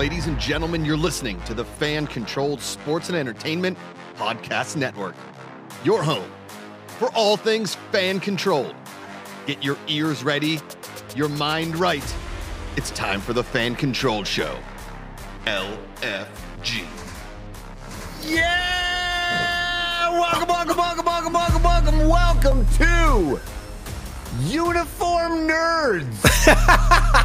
ladies and gentlemen. You're listening to the fan controlled sports and entertainment podcast network, your home for all things fan controlled. Get your ears ready, your mind right. It's time for the fan controlled show. LFG. Yeah! Welcome, welcome, welcome, welcome, welcome, welcome, welcome to Uniform Nerds.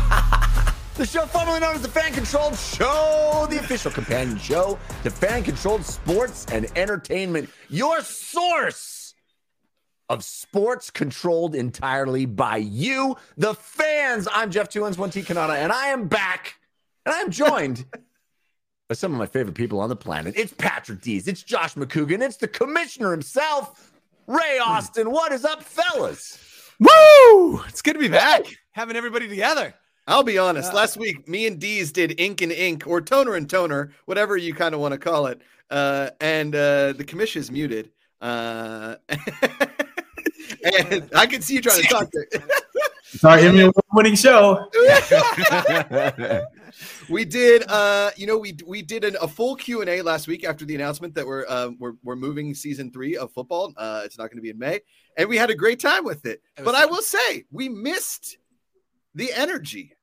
the show formerly known as the Fan Controlled Show, the official companion show to fan controlled sports and entertainment. Your source of sports controlled entirely by you, the fans. I'm Jeff Two Ends, One T Cannata, and I am back, and I'm joined by some of my favorite people on the planet. It's Patrick Dees, it's Josh Macuga, it's the commissioner himself, Ray hmm. Austin. What is up, fellas? Woo! It's good to be back, having everybody together. I'll be honest. Last week, me and Dees did ink and ink, or toner and toner, whatever you kind of want to call it. Uh, and uh, the commission is muted. Uh, and I can see you trying to talk to. Sorry, Emmy winning show. we did uh you know we we did an, a full q&a last week after the announcement that we're um we're, we're moving season three of football uh it's not going to be in may and we had a great time with it It was but i will say we missed the energy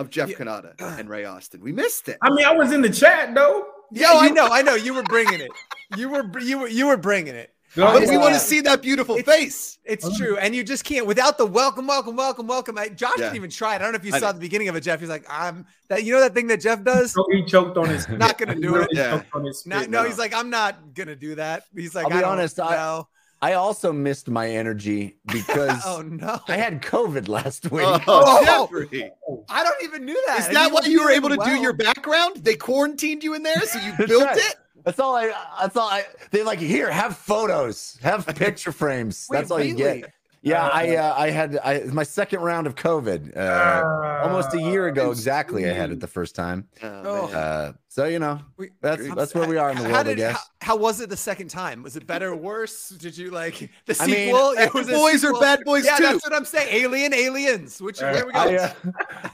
of jeff Yeah. Cannata and ray austin we missed it I mean, I was in the chat though. Yeah, I know, I know. You were bringing it. You were, you were, you were bringing it. but we want to see that beautiful It's- face It's oh. true, and you just can't without the welcome, welcome, welcome, welcome. I, Josh Yeah. didn't even try it. I don't know if you I saw know. the beginning of it, Jeff. He's like, "I'm that." You know that thing that Jeff does? So he choked on his. Not gonna do it. really Yeah. choked on his No, he's like, "I'm not gonna do that." He's like, I'll be I don't honest, I- know. I also missed my energy because oh no, I had COVID last week. oh, Oh. oh. Jeffrey. I don't even knew that. is And that you why you were able to do your background they quarantined you in there so you built right. it That's all I. That's all I. They like here. Have photos. Have picture frames. Wait, that's all you get. Yeah, I. Uh, I had. I my second round of COVID. Uh, almost a year ago exactly. I had it the first time. Oh. Uh, so you know, that's I'm that's where we are in the how world. I guess. How, how was it the second time? Was it better or worse? Did you like the I mean, sequel? Bad it was boys are sequel. bad boys yeah, too. that's what I'm saying. Alien, aliens. Which Uh, where we go? I, uh,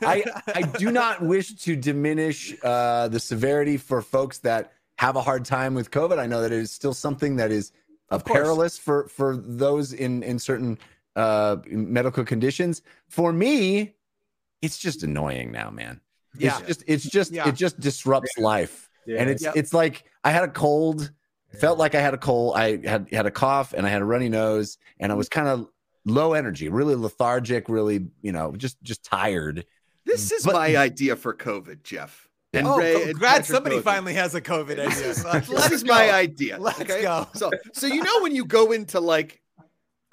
I I do not wish to diminish uh, the severity for folks that have a hard time with COVID. I know that it is still something that is uh, Of course. perilous for for those in in certain uh, medical conditions. For me, it's just annoying now, man. yeah. It's just it's just Yeah. it just disrupts life, Yeah. and it's Yep. it's like I had a cold. Felt like I had a cold. I had had a cough and I had a runny nose, and I was kind of low energy, really lethargic, really you know just just tired. This is But- my idea for COVID, Jeff. And oh, Ray co- glad somebody both. finally has a COVID idea. is, Let's- this is my idea. Let's okay? go. So, so you know when you go into like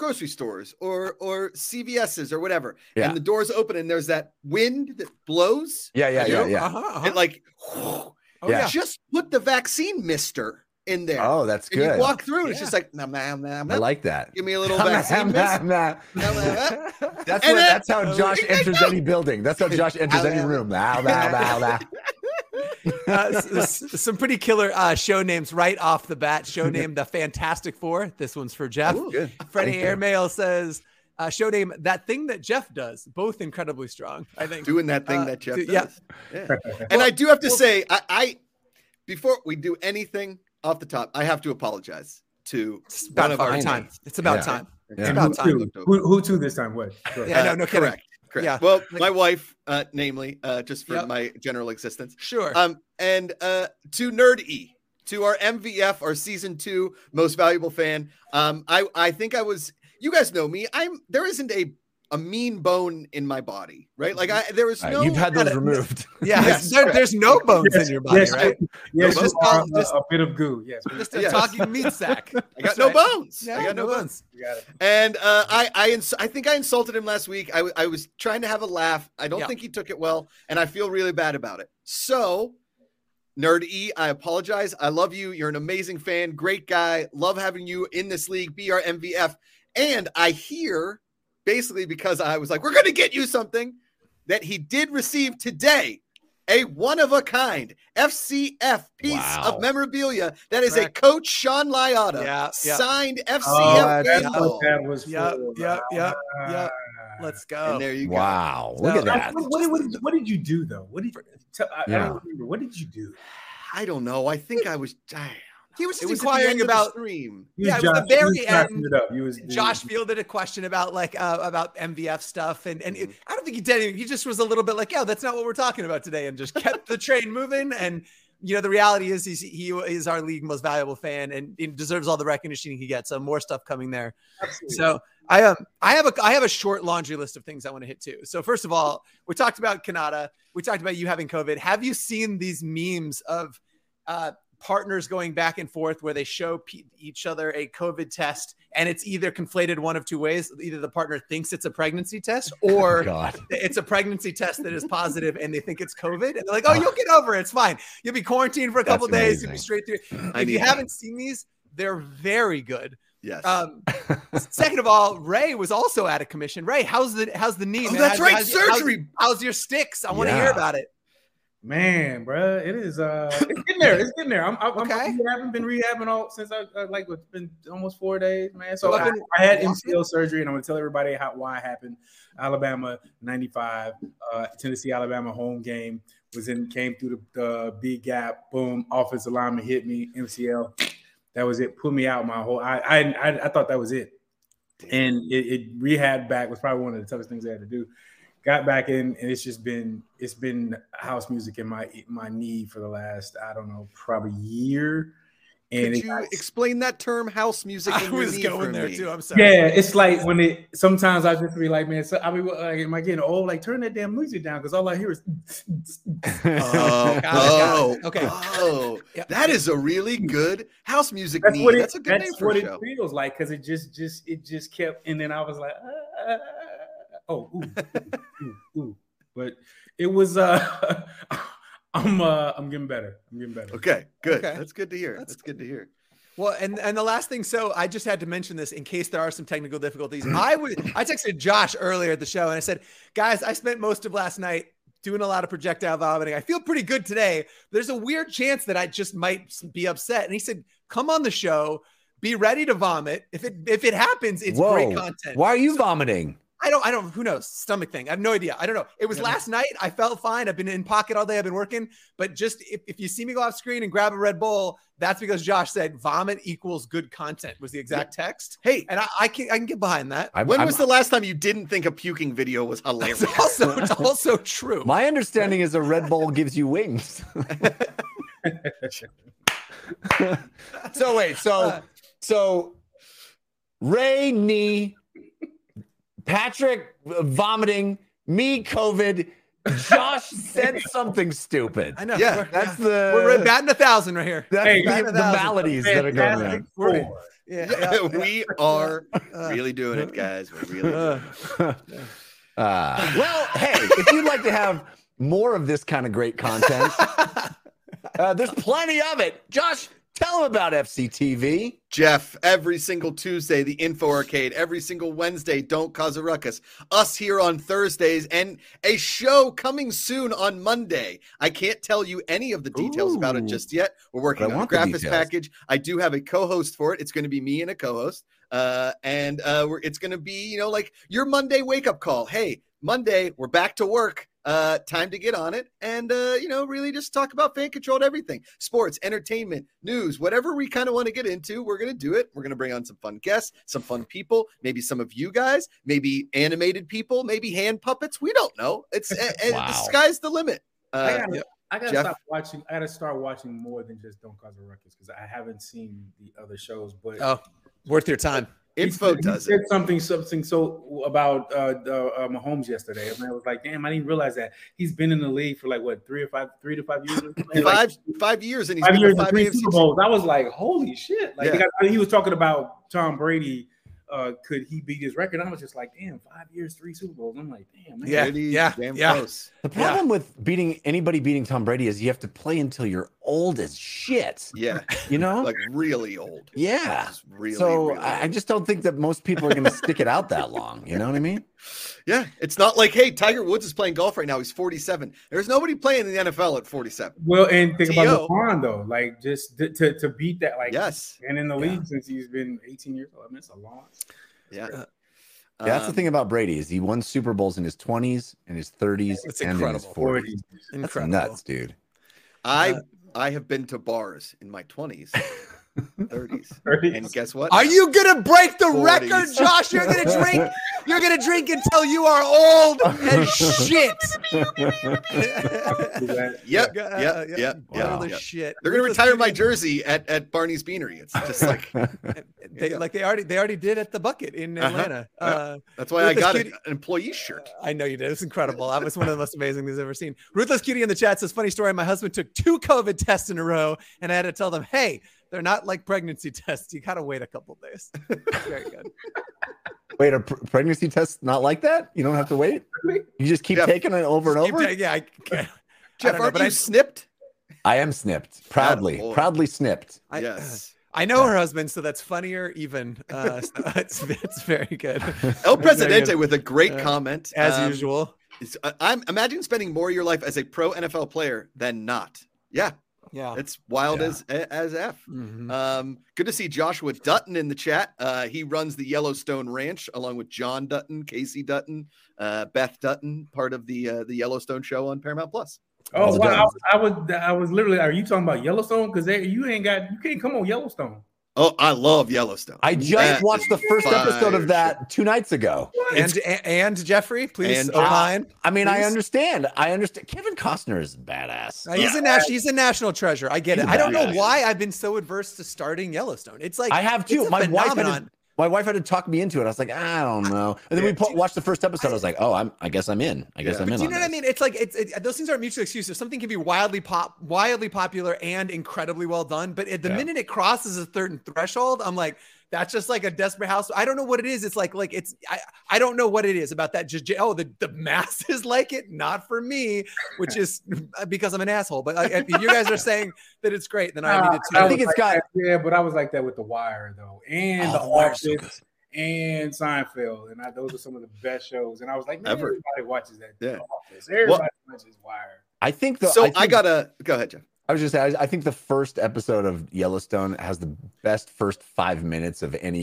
grocery stores or or CVS's or whatever, Yeah. and the doors open and there's that wind that blows, Yeah, yeah, yeah, Yep. yeah. Uh-huh, uh-huh. and like, oh, yeah. yeah. just put the vaccine mister in there. Oh, that's and good. you walk through, and it's just like, nah, nah, nah, I nah. like that. give me a little Nah, vaccine nah, nah. Nah, nah, nah. That's And then- that's how Josh enters any building. That's how Josh enters any room. Bow, bow, bow, bow. Uh, s- s- some pretty killer uh, show names right off the bat. Show name The Fantastic Four. This one's for Jeff. Ooh, Good. Freddie Thank you. Airmail says, uh, show name that thing that Jeff does. Both incredibly strong, I think. doing that thing Uh, that Jeff do- does. yeah. Yeah. And I do have to say, I, I before we do anything off the top, I have to apologize to It's one about of our time. It's about Yeah. time. Yeah. It's who, about time. to? Who, who to this time? What? Go Yeah, ahead. no, no kidding. correct. Correct. Yeah. Well, my wife, uh, namely, uh, just for Yep. my general existence. Sure. Um, and uh, to Nerd E, to our MVF, our season two most valuable fan. Um, I I think I was. You guys know me. I'm. There isn't a a mean bone in my body, right? Like I there is All right, no. You've had those removed. yeah, yes, there- there's no bones in your body, yes, right? Yes, Just are just- a, bit of goo. Yes, Just a Yes. talking meat sack. I got no bones. I got no, bones. bones. you got it. And uh, I, I, ins- I think I insulted him last week. I, w- I was trying to have a laugh. I don't Yeah. think he took it well, and I feel really bad about it. So, Nerd E, I apologize. I love you. You're an amazing fan, great guy. Love having you in this league. Be our MVF. And I hear, basically, because I was like, we're going to get you something, that he did receive today a one of a kind FCF piece Wow. of memorabilia that is Correct. a Coach Sean Lyotta Yeah, yeah. signed FCF Oh, that's baseball. what that was Yep, for. yep, yep, Ah. Let's go. And there you go. Wow. Look So- at that. What, what, what did, what did you do though? What did tell, I, I Yeah. don't remember. What did you do? I don't know. I think I was. He was just was inquiring end of the about stream. You Yeah, it was the Josh- you very end. It up. You was, Josh fielded a question about like uh, about MVF stuff, and and it- I don't think he did anything. He just was a little bit like, "Yeah, that's not what we're talking about today," and just kept the train moving. And you know, the reality is, he's he is our league most valuable fan, and he deserves all the recognition he gets. So more stuff coming there. Absolutely. So I um I have a I have a short laundry list of things I want to hit too. So first of all, we talked about Cannata. We talked about you having COVID. Have you seen these memes of uh, partners going back and forth where they show pe- each other a COVID test and it's either conflated one of two ways? Either the partner thinks it's a pregnancy test or God. it's a pregnancy test that is positive and they think it's COVID. And they're like, oh, you'll get over it. It's fine. You'll be quarantined for a couple That's days. You'll be straight through. I If you need haven't seen these, they're very good. Yes. Um, second of all, Ray was also out of commission. Ray, how's the how's the knee? oh, man? that's right. how's- how's- Surgery. How's, your sticks? I want to hear about it. Man, bro, it is. Uh, it's getting there. It's getting there. I'm. I'm, Okay. I'm I haven't been rehabbing all since I like it's been almost four days, man. So I, I had. MCL surgery, and I'm gonna tell everybody how why it happened. Alabama '95, uh, Tennessee Alabama home game was in came through the, the big gap. Boom, offensive lineman hit me. MCL. That was it. Put me out my whole. I I I, I thought that was it. And it, it rehab back was probably one of the toughest things I had to do got back in and it's just been it's been house music in my my knee for the last i don't know probably year and Could you got- explain that term, house music? I was going there me? too. I'm sorry. yeah it's like when it sometimes i just be like man so i mean like am i getting old like turn that damn music down because all i hear is Oh, Got it, got oh, it. Okay. Oh, Yep. that is a really good house music that's knee. what it, That's a good that's name for what a it show. feels like because it just just it just kept and then i was like uh, oh ooh, ooh, ooh, ooh. but it was uh i'm uh i'm getting better i'm getting better Okay, good. Okay. That's good to hear. That's That's, good to hear. Well, and and the last thing, so I just had to mention this in case there are some technical difficulties. I would I texted Josh earlier at the show and I said, guys, I spent most of last night doing a lot of projectile vomiting. I feel pretty good today. There's a weird chance that I just might be upset. And he said, come on the show, be ready to vomit. If it if it happens, it's great content. Why are you vomiting? I don't, I don't, who knows? Stomach thing. I have no idea. I don't know. It was Yeah. last night. I felt fine. I've been in pocket all day. I've been working. But just if, if you see me go off screen and grab a Red Bull, that's because Josh said vomit equals good content was the exact text. Hey, And I, I can I can get behind that. I'm- when I'm- was the last time you didn't think a puking video was hilarious? It's also it's also true. My understanding is a Red Bull gives you wings. so wait, so so Ray knee, Patrick vomiting, me COVID, Josh said something stupid. I know. Yeah, we're, That's yeah. the we're, we're batting a thousand right here. that's Hey, the, the maladies that are going on. We're- Yeah, yeah, yeah. we are Uh, really doing it, guys. We're really doing uh, it. Uh, well, hey, if you'd like to have more of this kind of great content, uh, there's plenty of it. Josh, tell them about FCTV. Jeff, every single Tuesday, the Info Arcade. Every single Wednesday, Don't Cause a Ruckus. Us here on Thursdays, and a show coming soon on Monday. I can't tell you any of the details about it just yet. We're working on a graphics package. I do have a co-host for it. It's going to be me and a co-host, uh, and uh, we're, it's going to be you know like your Monday wake-up call. Hey, Monday, we're back to work. Uh, time to get on it and uh, you know really just talk about fan controlled everything, sports, entertainment, news, whatever we kind of want to get into. We're gonna do it. We're gonna bring on some fun guests, some fun people, maybe some of you guys, maybe animated people, maybe hand puppets. We don't know. It's and the sky's the limit. I Uh, gotta, I gotta stop watching. I gotta start watching more than just Don't Cause a Ruckus because I haven't seen the other shows. But oh, worth your time. He info said- he does said it. something something so about uh, uh, Mahomes yesterday, and I was like, damn, I didn't realize that he's been in the league for like what three or five, three to five years. or? Like, Five five years and he's five been years to and three AFC Super Bowls. I was like, holy shit! Like Yeah. got- he was talking about Tom Brady. Uh, could he beat his record? I was just like, damn, five years, three Super Bowls. I'm like, damn, man. Yeah, Pretty yeah, damn yeah. close. The problem with beating anybody beating Tom Brady is you have to play until you're old as shit. Yeah, You know? like really old. yeah. Really, so really I I old. just don't think that most people are going to stick it out that long. You know what I mean? Yeah, it's not like hey, Tiger Woods is playing golf right now. He's 47. There's nobody playing in the NFL at 47. Well, and think T.O. about LeBron though, like just to, to, to beat that, like Yes. and in the Yeah. league since he's been 18 years old. I mean, it's a long. Yeah. That's the Um, thing about Brady is he won Super Bowls in his 20s, in his 30s, It's and in his incredible. 40s. That's Incredible. nuts, dude. I Uh, I have been to bars in my 20s, 30s. 30s. And guess what? Are you gonna break the 40s. record, Josh? You're gonna drink. You're gonna drink until you are old and shit. That- Yep, yep, yeah, yep, Old yep, yep. shit. They're gonna retire my jersey at, at Barney's Beanery. It's just like They, go. like they already they already did at the bucket in Uh-huh. Atlanta. Yeah. Uh, that's why I got Cutie- an employee shirt. I know you did. It's incredible. That was one of the most amazing things I've ever seen. Ruthless Cutie in the chat says, funny story. My husband took two COVID tests in a row, and I had to tell them, hey, they're not like pregnancy tests. You got to wait a couple days. Very good. Wait, a pr- pregnancy test not like that? You don't have to wait? You just keep Jeff, taking it over and over? taking- yeah, I, can't- Jeff, don't know, aren't but you I- snipped? I am snipped. Proudly. Attaboy. Proudly snipped. I, yes. I know her husband, so that's funnier even. Uh, so it's, it's very good. El Presidente good. with a great Uh, comment. As Um, usual. I- I'm imagine spending more of your life as a pro NFL player than not. Yeah, Yeah. it's wild Yeah. as as f. Mhm. Um, good to see Joshua Dutton in the chat. Uh, he runs the Yellowstone Ranch along with John Dutton, Kayce Dutton, uh, Beth Dutton, part of the uh, the Yellowstone show on Paramount Plus. Oh wow! done. I, was I was literally. Are you talking about Yellowstone? Because you ain't got you can't come on Yellowstone. Oh, I love Yellowstone. I just That watched the first episode of that two nights ago. and, and and Jeffrey, please And- opine. I mean, I understand. I understand. Kevin Costner is badass. Uh, he's a national. He's a national treasure. I get He's it. I don't know badass. why I've been so adverse to starting Yellowstone. It's like I have too. it's a My wife had to, phenomenon. My wife had to talk me into it. I was like, I don't know. And then we put, watched the first episode. I was like, oh, I'm. I guess I'm in. I guess Yeah. I'm But in. do you know what I mean? It's like it's it, those things aren't mutually exclusive. Something can be wildly pop, wildly popular, and incredibly well done. But at the Yeah. minute it crosses a certain threshold, I'm like, that's just like a desperate house. I don't know what it is. It's like like it's I I don't know what it is about that. Just oh the the masses like it, not for me, which is because I'm an asshole. But like, if you guys are saying that it's great, then I need to. I was think it's like got- that- yeah, but I was like that with The Wire though, and Oh, The The Wire's so Office, and Seinfeld, and I, those are some of the best shows. And I was like, man, everybody watches that. Yeah. The Office. Everybody watches Wire. I think the. so I, think- gotta go ahead, Jeff. I was just saying, I I think the first episode of Yellowstone has the best first five minutes of any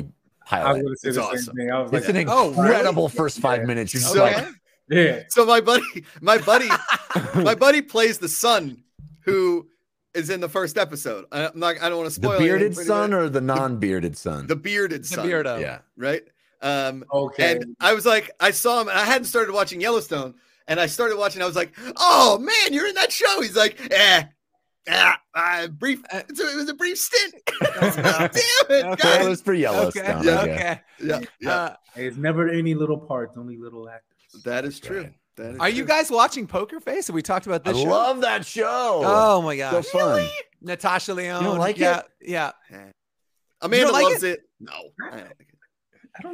I was pilot. going say It's the awesome. same thing. I was It's like, an Oh, really? incredible first five Yeah. minutes. You're just So- like, yeah. So my buddy, my buddy, my buddy plays the son who is in the first episode. I- I'm not. I don't want to spoil. the spoil bearded anything son or the non-bearded son? the bearded son. The son. beardo. yeah. right? Um, Okay. and I was like, I saw him, and I hadn't started watching Yellowstone, and I started watching. I was like, oh man, you're in that show. He's like, eh. Ah, uh, brief. It's a, it was a brief stint. I was Damn it, Okay. That guys. was for Yellowstone. Okay. Yeah. Okay. Yeah, yeah, Uh, it's never any little parts, only little actors. that is true. Right. That is are you guys watching Poker Face? Have we talked about I this show? I love that show. Oh my so gosh. fun. Natasha Lyonne. don't like yeah, it? Yeah. Amanda like loves it. No, I don't like it. I don't know.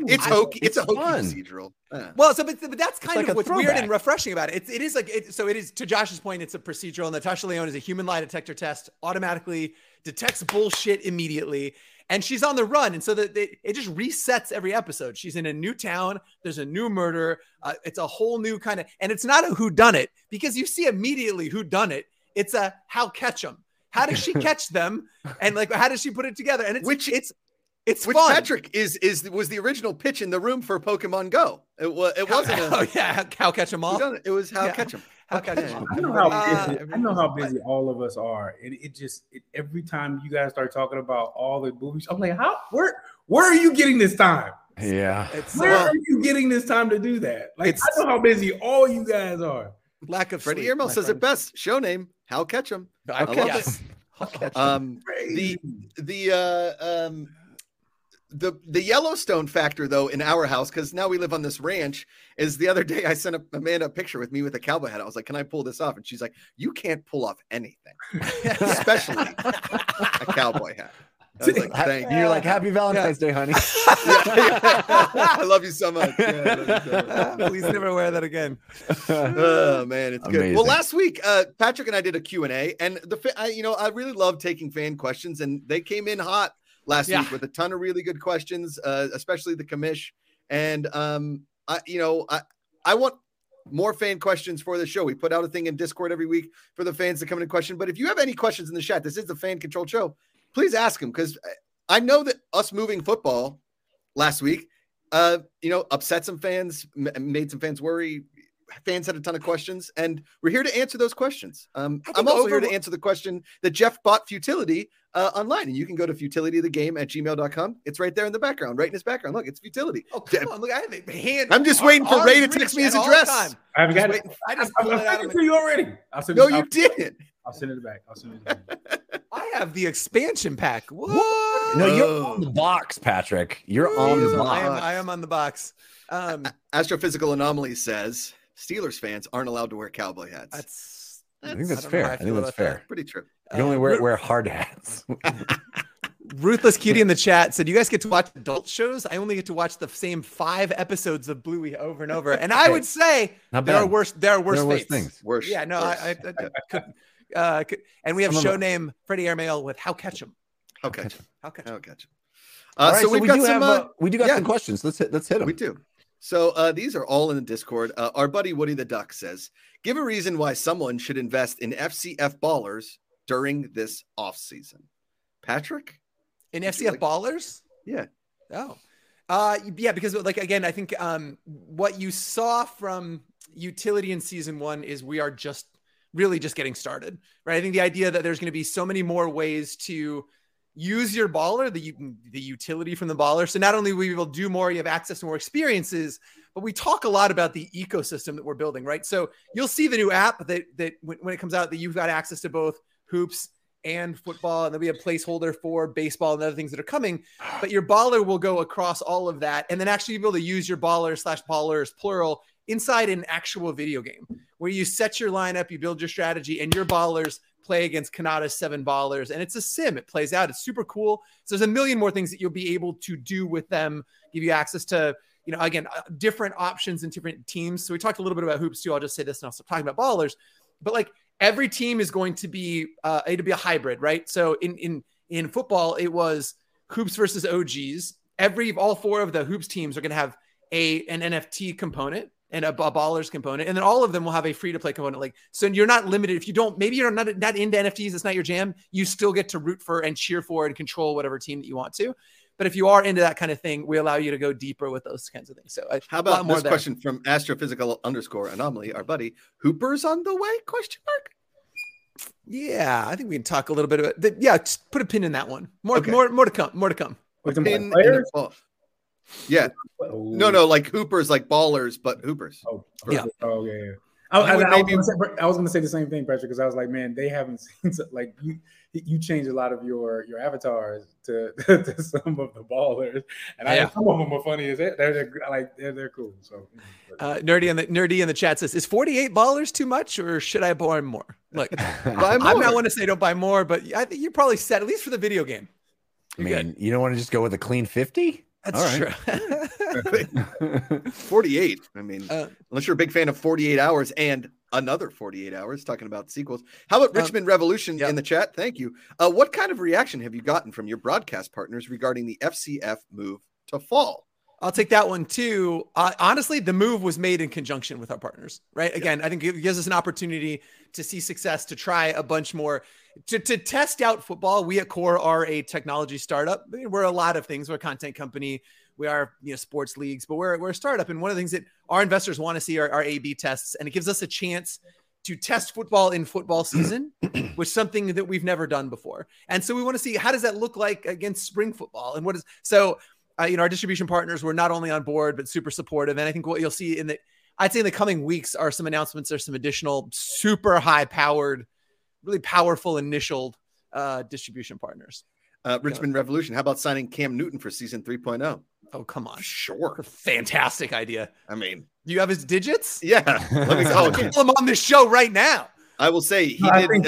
It's hokey. It's, it's a hokey fun. procedural. Yeah. Well, so but, but that's kind like of a what's weird and refreshing about it. It's, it is like it, so. It is to Josh's point. It's a procedural. Natasha Lyonne is a human lie detector test. Automatically detects bullshit immediately, and she's on the run. And so that it, it just resets every episode. She's in a new town. There's a new murder. Uh, it's a whole new kind of, and it's not a who done it because you see immediately who done it. It's a how catch them. How does she catch them? And like how does she put it together? And it's Which- it's it's Which fun. Patrick is is was the original pitch in the room for Pokemon Go. It was it How- wasn't oh a yeah, how catch them all. it? It was how Yeah. catch 'em. How catch 'em Okay. all. I know how Uh, busy, I know how busy all of us are, and it just it, every time you guys start talking about all the movies, I'm like, how where where are you getting this time? Yeah. It's Where uh, are you getting this time to do that? Like It's- I know how busy all you guys are. lack of Freddie sleep, Earmel says friend. it best. Show name, How Catch 'em. I, I love yes. Um, the the uh, um, the the Yellowstone factor though in our house because now we live on this ranch is the other day I sent a, Amanda a picture with me with a cowboy hat. I was like, "Can I pull this off?" And she's like, "You can't pull off anything, especially a cowboy hat." I was like, "Thank You're like, Happy Valentine's Day, honey. I love you so much. Yeah, you so much. Please never wear that again. oh man it's good well last week uh patrick and i did a q&a and the I, you know i really love taking fan questions and they came in hot last Yeah. week with a ton of really good questions uh especially the commish and um i you know i i want more fan questions for the show we put out a thing in discord every week for the fans to come in and question but if you have any questions in the chat this is the fan controlled show please ask them because i know that us moving football last week uh, you know, upset some fans, m- made some fans worry. Fans had a ton of questions, and we're here to answer those questions. Um, I think I'm also here to answer the question that Jeff bought futility uh, online, and you can go to futilityofthegame at gmail.com. It's right there in the background, right in his background. Look, it's futility. Oh, come on. Look, I have a hand. I'm just waiting for Ray to text me his address. I haven't got it. I I, just I, pull I it out sent of it to you already. I'll send No, it, you I'll, didn't. I'll send it back. I'll send it back. I have the expansion pack. What? No, you're on the box, Patrick. You're He on the on I box. am. I am on the box. Um, Astrophysical Anomaly says Steelers fans aren't allowed to wear cowboy hats. that's. I think that's don't fair. I, I think that's about that. fair. pretty true. You only Uh, wear wear hard hats. Ruthless Cutie in the chat said, "You guys get to watch adult shows. I only get to watch the same five episodes of Bluey over and over." And I would say there are worse. There are worse, There are worse things. Worse. Yeah, no, worse. I, I, I, could, uh, could, and we have Some show name Freddie Airmail with How Catch 'em. okay. How Catch 'em. I'll catch. All Uh, right, so we've we got do some. have uh, uh, we do got yeah. some questions. Let's hit let's hit them. We do. So uh, these are all in the Discord. Uh, our buddy Woody the Duck says, "Give a reason why someone should invest in FCF ballers during this off season." Patrick, in FCF like- Ballers. Yeah. Oh, uh, yeah, because like again, I think um, what you saw from utility in season one is we are just really just getting started, right? I think the idea that there's going to be so many more ways to use your baller, the the utility from the baller. So not only will do more, you have access to more experiences, but we talk a lot about the ecosystem that we're building, right? So you'll see the new app that that when, when it comes out that you've got access to both hoops and football, and then we have placeholder for baseball and other things that are coming. But your baller will go across all of that, and then actually be able to use your baller slash ballers plural inside an actual video game where you set your lineup, you build your strategy, and your ballers play against Cannata's seven ballers. And it's a sim. It plays out. It's super cool. So there's a million more things that you'll be able to do with them, give you access to, you know, again, uh, different options and different teams. So we talked a little bit about hoops too. I'll just say this and I'll stop talking about ballers. But like every team is going to be uh it'll be a hybrid, right? So in in in football, it was hoops versus OGs. Every all four of the hoops teams are going to have a an NFT component and a, a ballers component, and then all of them will have a free to play component. Like so, you're not limited. If you don't, maybe you're not not into NFTs. It's not your jam. You still get to root for and cheer for and control whatever team that you want to. But if you are into that kind of thing, we allow you to go deeper with those kinds of things. So I, how about more this there. question from Astrophysical underscore Anomaly? Our buddy Hooper's on the way? Question mark. Yeah, I think we can talk a little bit about. The, yeah, just put a pin in that one. More, Okay. more, more to come. More to come. With them Pin in the players? Ball. Yeah. Oh. No, no, like Hoopers, like ballers, but Hoopers. Oh, Yeah. Oh, yeah. yeah. I, I, You I, was maybe- gonna say, I was gonna say the same thing, Patrick, because I was like, man, they haven't seen so- like you. You changed a lot of your your avatars to, to some of the ballers, and I Yeah. know some of them are funny as it. They're, they're like they're, they're cool. So Uh, nerdy in the nerdy in the chat says, "Is 48 ballers too much, or should I buy more?" Look, Buy I'm not one to say don't buy more, but I think you're probably set at least for the video game. I mean, you don't want to just go with a clean 50? That's All true. 48. I mean, Uh, unless you're a big fan of 48 hours and another 48 hours talking about sequels. How about Um, Richmond Revolution yeah. in the chat? Thank you. Uh, what kind of reaction have you gotten from your broadcast partners regarding the FCF move to fall? I'll take that one too. Uh, honestly, the move was made in conjunction with our partners, right? Again, I think it gives us an opportunity to see success, to try a bunch more, to, to test out football. We at Core are a technology startup. I mean, We're a lot of things. We're a content company. We are, you know, sports leagues, but we're, we're a startup. And one of the things that our investors want to see are, are A/B tests, and it gives us a chance to test football in football season, which is something that we've never done before. And so we want to see how does that look like against spring football, and what is so uh, you know, our distribution partners were not only on board but super supportive. And I think what you'll see in the, I'd say in the coming weeks are some announcements. There's some additional super high powered, really powerful initial uh, distribution partners. Uh, Richmond Revolution. How about signing Cam Newton for season 3.0? Oh come on, Sure. fantastic idea. I mean, you have his digits? yeah. Let me I'll go. get him on this show right now. I will say he I did.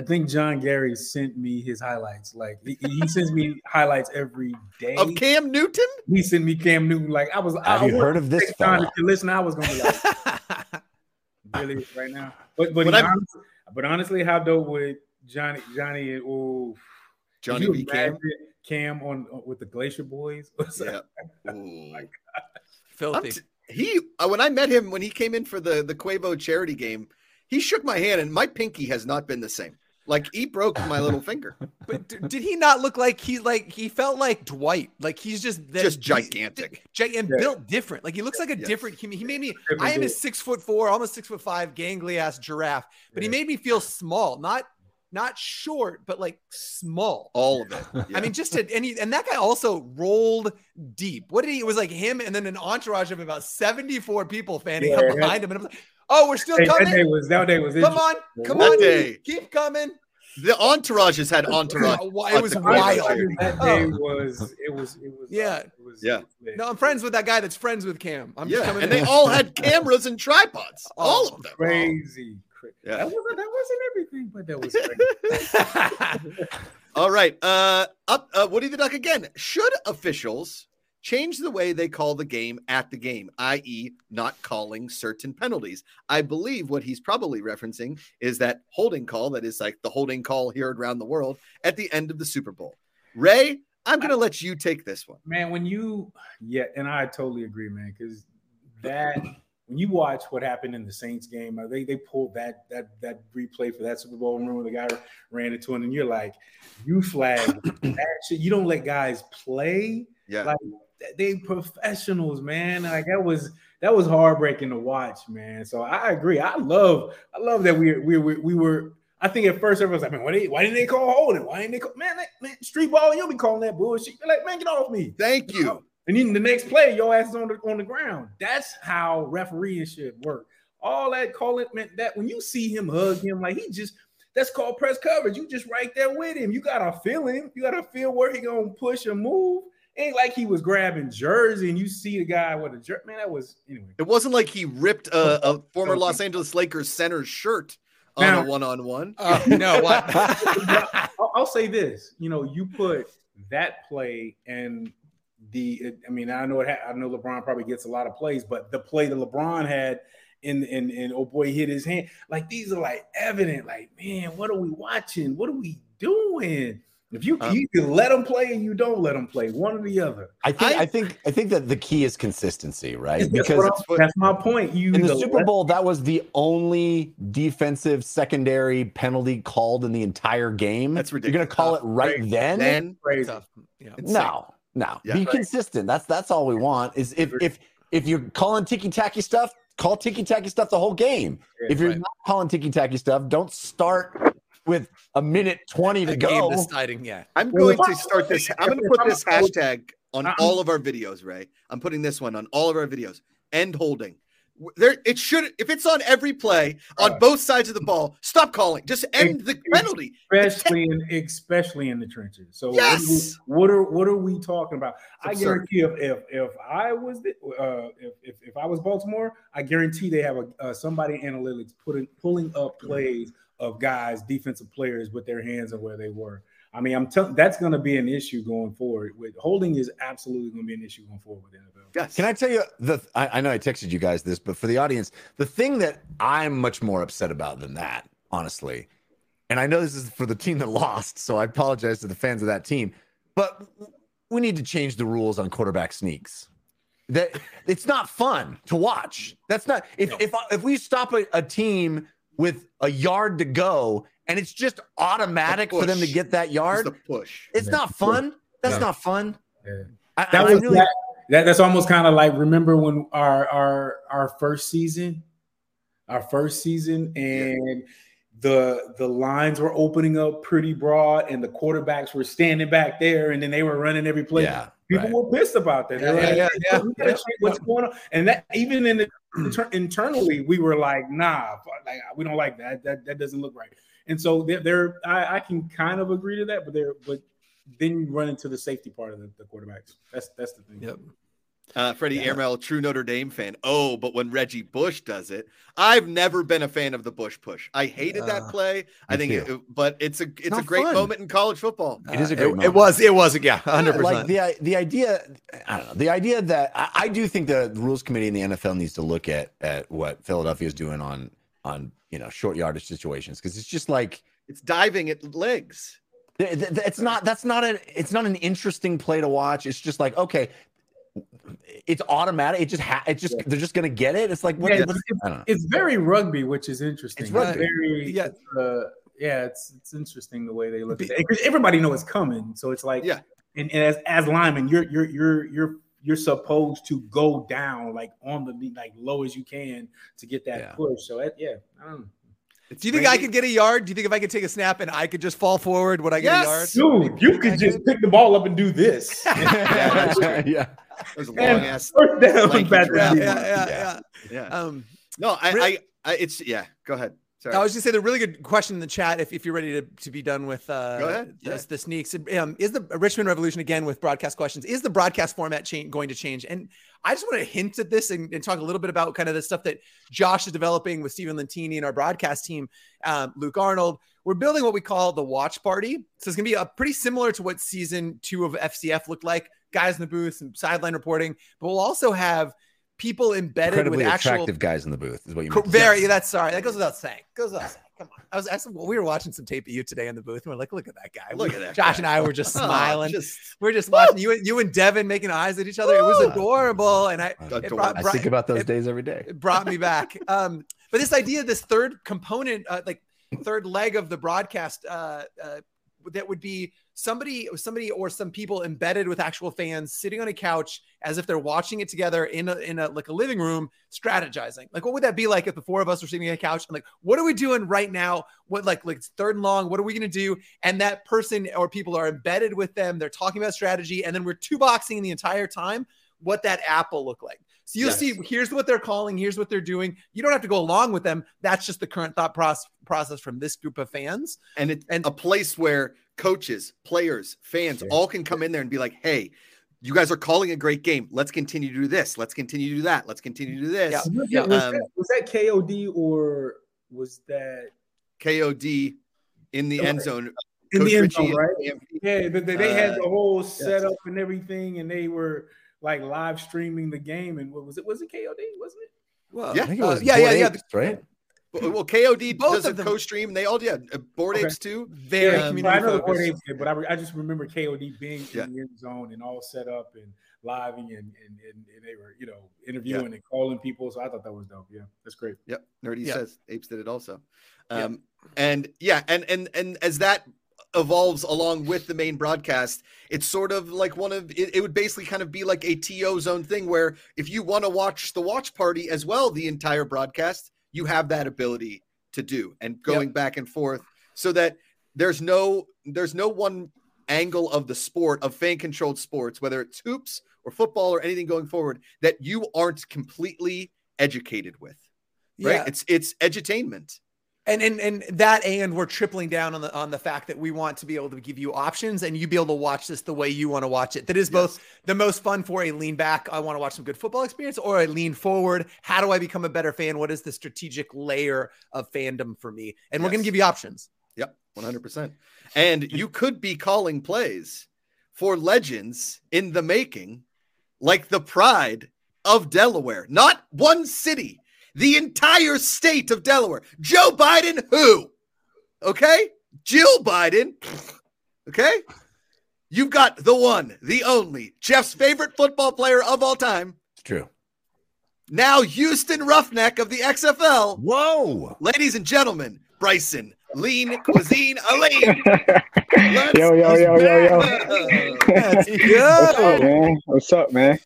Think uh, John, I think John Gary sent me his highlights. Like he, he sends me highlights every day. of Cam Newton? He sent me Cam Newton. Like I was. Have I, you I heard of this take time fella? to listen. I was gonna be like, really right now. But but When he but honestly, how dope would Johnny Johnny? Oh, Johnny B. you Cam. imagine Cam on, on with the Glacier Boys. Yeah. Ooh. I'm Filthy. t- he uh, when I met him when he came in for the the Quavo charity game, he shook my hand and my pinky has not been the same. Like he broke my little finger. But d- did he not look like he like he felt like Dwight? Like he's just that- Just he- gigantic. gi- and Yeah. built different. Like he looks like a Yes. different. He, he made me. I am a six foot four, almost six foot five, gangly ass giraffe. But he made me feel small, not not short, but like small. All of it. I mean, just to, and he, and that guy also rolled deep. What did he? It was like him and then an entourage of about seventy four people fanning Yeah, up behind him. And I'm like, oh, we're still Hey, that coming. day was that day was Come on, come That on, day. keep coming. the entourage has had entourage. It was the wild. That day was it was it was Yeah. it was, Yeah. it was. No, I'm friends with that guy that's friends with Cam. I'm just yeah, coming and in. they all had cameras and tripods. Oh, All of them. crazy. Yeah. That wasn't that wasn't everything, but that was crazy. All right. Uh, up. Uh, Woody the Duck again. Should officials change the way they call the game at the game, i.e., not calling certain penalties? I believe what he's probably referencing is that holding call that is like the holding call here around the world at the end of the Super Bowl. Ray, I'm going to let you take this one. man, when you yeah, and I totally agree, man, because that when you watch what happened in the Saints game, uh, they they pulled that that that replay for that Super Bowl. Remember the guy ran into him, and you're like, you flag that shit. You don't let guys play. Yeah. Like they professionals, man. Like that was that was heartbreaking to watch, man. So I agree. I love I love that we we we, we were. I think at first everyone was like, man, why, they, why didn't they call holding? Why didn't they call man, that, man street ball? You don't be calling that bullshit. You're like, man, get off me. Thank you. Oh, and then the next play, your ass is on the on the ground. That's how refereeing should work. All that calling meant that when you see him hug him, like he just that's called press coverage. You just right there with him. You gotta feel him. You gotta feel where he gonna push and move. Ain't like he was grabbing jersey and you see the guy with a jersey. Man, that was anyway. It wasn't like he ripped a, a former Los Angeles Lakers center shirt on Now- a one-on-one. Oh, no. I'll, I'll say this. You know, you put that play and the. I mean, I know it. Ha- I know LeBron probably gets a lot of plays, but the play that LeBron had. And, and and oh boy hit his hand like these are like evident like man what are we watching what are we doing if you, Um, you can let them play and you don't let them play one or the other I think I- I, think I think that the key is consistency, right? that's, Because what that's my point you in the Super Bowl, that was the only defensive secondary penalty called in the entire game. That's ridiculous. You're gonna ridiculous. call it right Right. then? Then crazy. Yeah. no, no. Yeah. Be Right. consistent. That's that's all we want. Is if if if you're calling ticky tacky stuff, call ticky tacky stuff the whole game. Yeah, if you're right. not calling ticky tacky stuff, don't start with a minute twenty to The game go. deciding, yeah. I'm Well, going to start this. I'm going to put this hashtag on I'm- all of our videos, Ray. I'm putting this one on all of our videos. End holding. There, it should. If it's on every play on Right. both sides of the ball, stop calling. Just end the penalty. especially in especially in the trenches. So what are we- Yes! what are what are we talking about? I guarantee if if if I was the, uh, if, if if I was Baltimore, I guarantee they have a uh, somebody analytics putting pulling up plays of guys, defensive players with their hands and where they were. I mean, I'm telling that's going to be an issue going forward. With holding is absolutely going to be an issue going forward with the NFL. Yes. Can I tell you the? I, I know I texted you guys this, but for the audience, the thing that I'm much more upset about than that, honestly, and I know this is for the team that lost, so I apologize to the fans of that team, but we need to change the rules on quarterback sneaks. That it's not fun to watch. That's not if if if we stop a, a team with a yard to go and it's just automatic for them to get that yard, the push. it's Yeah. not fun. That's Yeah. not fun. Yeah. I, That I was really that, that. That's almost kind of like remember when our our our first season, our first season, and the the lines were opening up pretty broad, and the quarterbacks were standing back there, and then they were running every play. yeah. People right. were pissed about that. Yeah, like, yeah, yeah, yeah. What's going on? And that even in the inter- internally, we were like, nah, like we don't like that. That that doesn't look right. And so there, there I, I can kind of agree to that, but there, but then you run into the safety part of the, the quarterbacks. That's that's the thing. Yep. Uh, Freddie Yeah. True Notre Dame fan. Oh, but when Reggie Bush does it, I've never been a fan of the Bush push. I hated that Uh, play. I think, it, but it's a it's a great fun. moment in college football. It is a Uh, great It, moment. was. It was. Yeah. Hundred Yeah, Like percent. the the idea, I don't know. The idea that I, I do think the rules committee in the NFL needs to look at at what Philadelphia is doing on on you know short yardage situations because it's just like It's diving at legs. it's not that's not a it's not an interesting play to watch. It's just like okay, it's automatic. It just ha- it just they're just gonna get it. It's like what, Yeah, what- it's, I don't know. it's very rugby, which is interesting. It's rugby. very Yeah. uh, yeah, it's it's interesting the way they look at it. 'Cause Everybody knows it's coming, so it's like Yeah. And, and as as lineman, you're you're you're you're you're supposed to go down like on the like low as you can to get that Yeah. push. So that, yeah, I don't know. Do you think I could get a yard? Do you think if I could take a snap and I could just fall forward, would I get Yes! a yard? Dude, you could just pick the ball up and do this. yeah, yeah. Those long ass. first down, lanky back. Yeah, yeah, yeah, Yeah. yeah. Yeah. Um, No, I, Re- I, I, it's yeah. Go ahead. Sorry. I was just say the really good question in the chat. If, if you're ready to, to be done with uh, Go ahead, the, yeah. the sneaks, um, is the Richmond Revolution again with broadcast questions? Is the broadcast format change, going to change? And I just want to hint at this and, and talk a little bit about kind of the stuff that Josh is developing with Stephen Lentini and our broadcast team, um, Luke Arnold. We're building what we call the watch party. So it's going to be a pretty similar to what season two of FCF looked like. Guys in the booth and sideline reporting, but we'll also have people embedded Incredibly with actual attractive guys in the booth is what you mean. Very. That's sorry. That goes without saying. Goes without saying. Come on. I was. I, we were watching some tape of you today in the booth, and we're like, "Look at that guy." Look at that Josh guy. and I were just Oh, smiling. just we're just watching you. and You and Devin making eyes at each other. It was adorable, and I. Adorable. brought, I think about those it- days every day. it brought me back. Um, but this idea, this third component, uh, like third leg of the broadcast, uh, uh, that would be somebody, somebody, or some people embedded with actual fans sitting on a couch as if they're watching it together in a in a like a living room, strategizing. Like, what would that be like if the four of us were sitting on a couch and like, what are we doing right now? What like like it's third and long? What are we gonna do? And that person or people are embedded with them. They're talking about strategy, and then we're two boxing the entire time. What that app will look like. So you'll Yes. see here's what they're calling, here's what they're doing. You don't have to go along with them. That's just the current thought process process from this group of fans. and it And- a place where coaches, players, fans Sure. all can come in there and be like, "Hey, you guys are calling a great game. Let's continue to do this. Let's continue to do that. Let's continue to do this." Yeah. Was, Yeah. that, was, Um, that, was that KOD or was that KOD in the end zone. in Coach the end zone, and right? AMP. Yeah, they, they, they had Uh, the whole setup and everything, and they were like live streaming the game. And what was it? Was it KOD? Wasn't it? Well, Yeah. I think it uh, was yeah, yeah, yeah. Right? Well, well, KOD Both does a of them. co-stream. They all yeah, uh, board Okay. apes too. Very Um, community I know the Board. Apes did, but I, re- I just remember KOD being Yeah. in the end zone and all set up and living and, and, and, and they were, you know, interviewing and calling people. So I thought that was dope. Yeah, that's great. Yep, Nerdy Yeah. says apes did it also. Yeah. Um, and yeah, and and and as that evolves along with the main broadcast, it's sort of like one of it, it would basically kind of be like a TO zone thing where if you want to watch the watch party as well, the entire broadcast, you have that ability to do and going back and forth so that there's no there's no one angle of the sport of fan controlled sports, whether it's hoops or football or anything going forward, that you aren't completely educated with right? Yeah. It's it's edutainment. And and and that and we're tripling down on the on the fact that we want to be able to give you options and you be able to watch this the way you want to watch it. That is both the most fun for a lean back i want to watch some good football experience or a lean forward. How do i become a better fan? What is the strategic layer of fandom for me? And we're going to give you options. Yep, one hundred percent. And you could be calling plays for legends in the making, like the pride of Delaware, not one city, the entire state of Delaware. Joe Biden, who? Okay, Jill Biden. Okay, you've got the one, the only, Jeff's favorite football player of all time. It's true. Now Houston Roughneck of the XFL. Whoa. Ladies and gentlemen, Brycen, lean cuisine, Alleyne. Let's Yo, yo, yo, yo, yo. Let's What's up, man? What's up, man?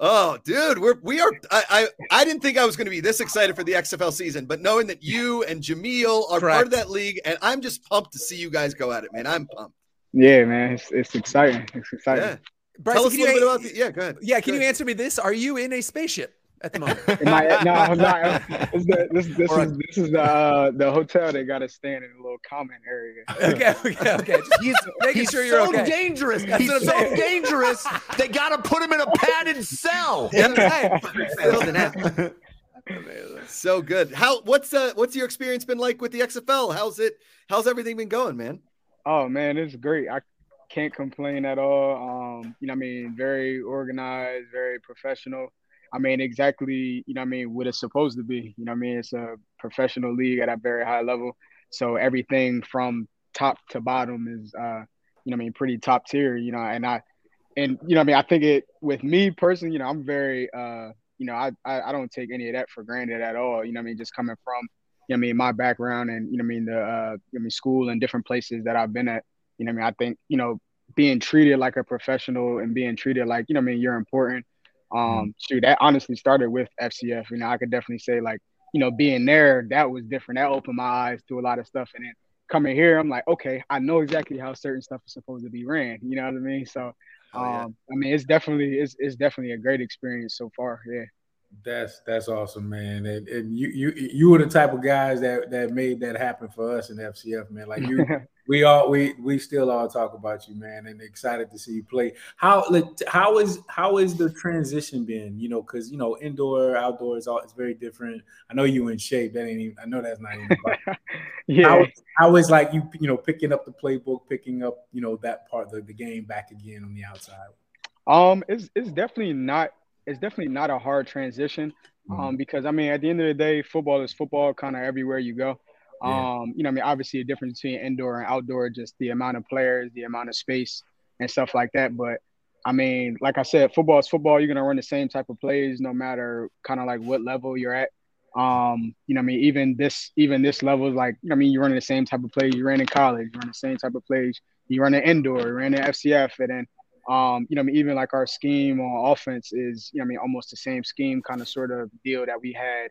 Oh, dude, we're we are. I I, I didn't think I was going to be this excited for the XFL season, but knowing that you and Jameel are part of that league, and I'm just pumped to see you guys go at it, man. I'm pumped. Yeah, man. It's, it's exciting. It's exciting. Yeah, Brycen, tell us a can little you, bit about the. Yeah, go ahead. yeah can Go you ahead. answer me this are you in a spaceship at the moment Am I, no, I'm not. This, is the, this, this Or- is this is the uh, the hotel they got to stand in a little comment area. okay okay okay Just He's, making he's sure you're so okay dangerous. That's he's what I'm so saying. dangerous. They got to put him in a padded cell. Yeah. So good. How what's uh what's your experience been like with the XFL? How's it? How's everything been going, man? Oh man, it's great. I can't complain at all. Um, you know, I mean, very organized, very professional. I mean, exactly, you know, I mean, what it's supposed to be. You know, I mean, it's a professional league at a very high level. So everything from top to bottom is, uh, you know, I mean, pretty top tier. You know, and I, and you know, I mean, I think it with me personally, you know, I'm very, uh, you know, I, I I don't take any of that for granted at all. You know, I mean, just coming from you know, I mean, my background and you know, I mean, the uh, I mean, school and different places that I've been at. You know, I mean, I think you know, being treated like a professional and being treated like you know, I mean, you're important. Um, shoot, that honestly started with FCF. You know, I could definitely say like, you know, being there, that was different. That opened my eyes to a lot of stuff, and then coming here, I'm like, okay, I know exactly how certain stuff is supposed to be ran. You know what I mean? So, Oh, yeah. um, I mean, it's definitely it's it's definitely a great experience so far. Yeah. That's that's awesome, man. And, and you you you were the type of guys that that made that happen for us in FCF, man. Like you, we all we we still all talk about you, man, and excited to see you play. How how is how is the transition been? You know, because you know indoor outdoor is all it's very different. I know you in shape. That ain't even. I know that's not even. yeah. how, how is like you you know picking up the playbook, picking up you know that part of the, the game back again on the outside. Um, it's it's definitely not it's definitely not a hard transition. Mm-hmm. Um, because I mean, at the end of the day, football is football, kind of everywhere you go. Yeah. Um, you know, I mean, obviously, a difference between indoor and outdoor, just the amount of players, the amount of space, and stuff like that. But I mean, like I said, football is football. You're gonna run the same type of plays, no matter kind of like what level you're at. Um, you know, I mean, even this, even this level, like, I mean, you're running the same type of plays you ran in college. You run the same type of plays you run in indoor, you ran in FCF, and then um, you know, I mean, even like our scheme on offense is, you know, I mean, almost the same scheme kind of sort of deal that we had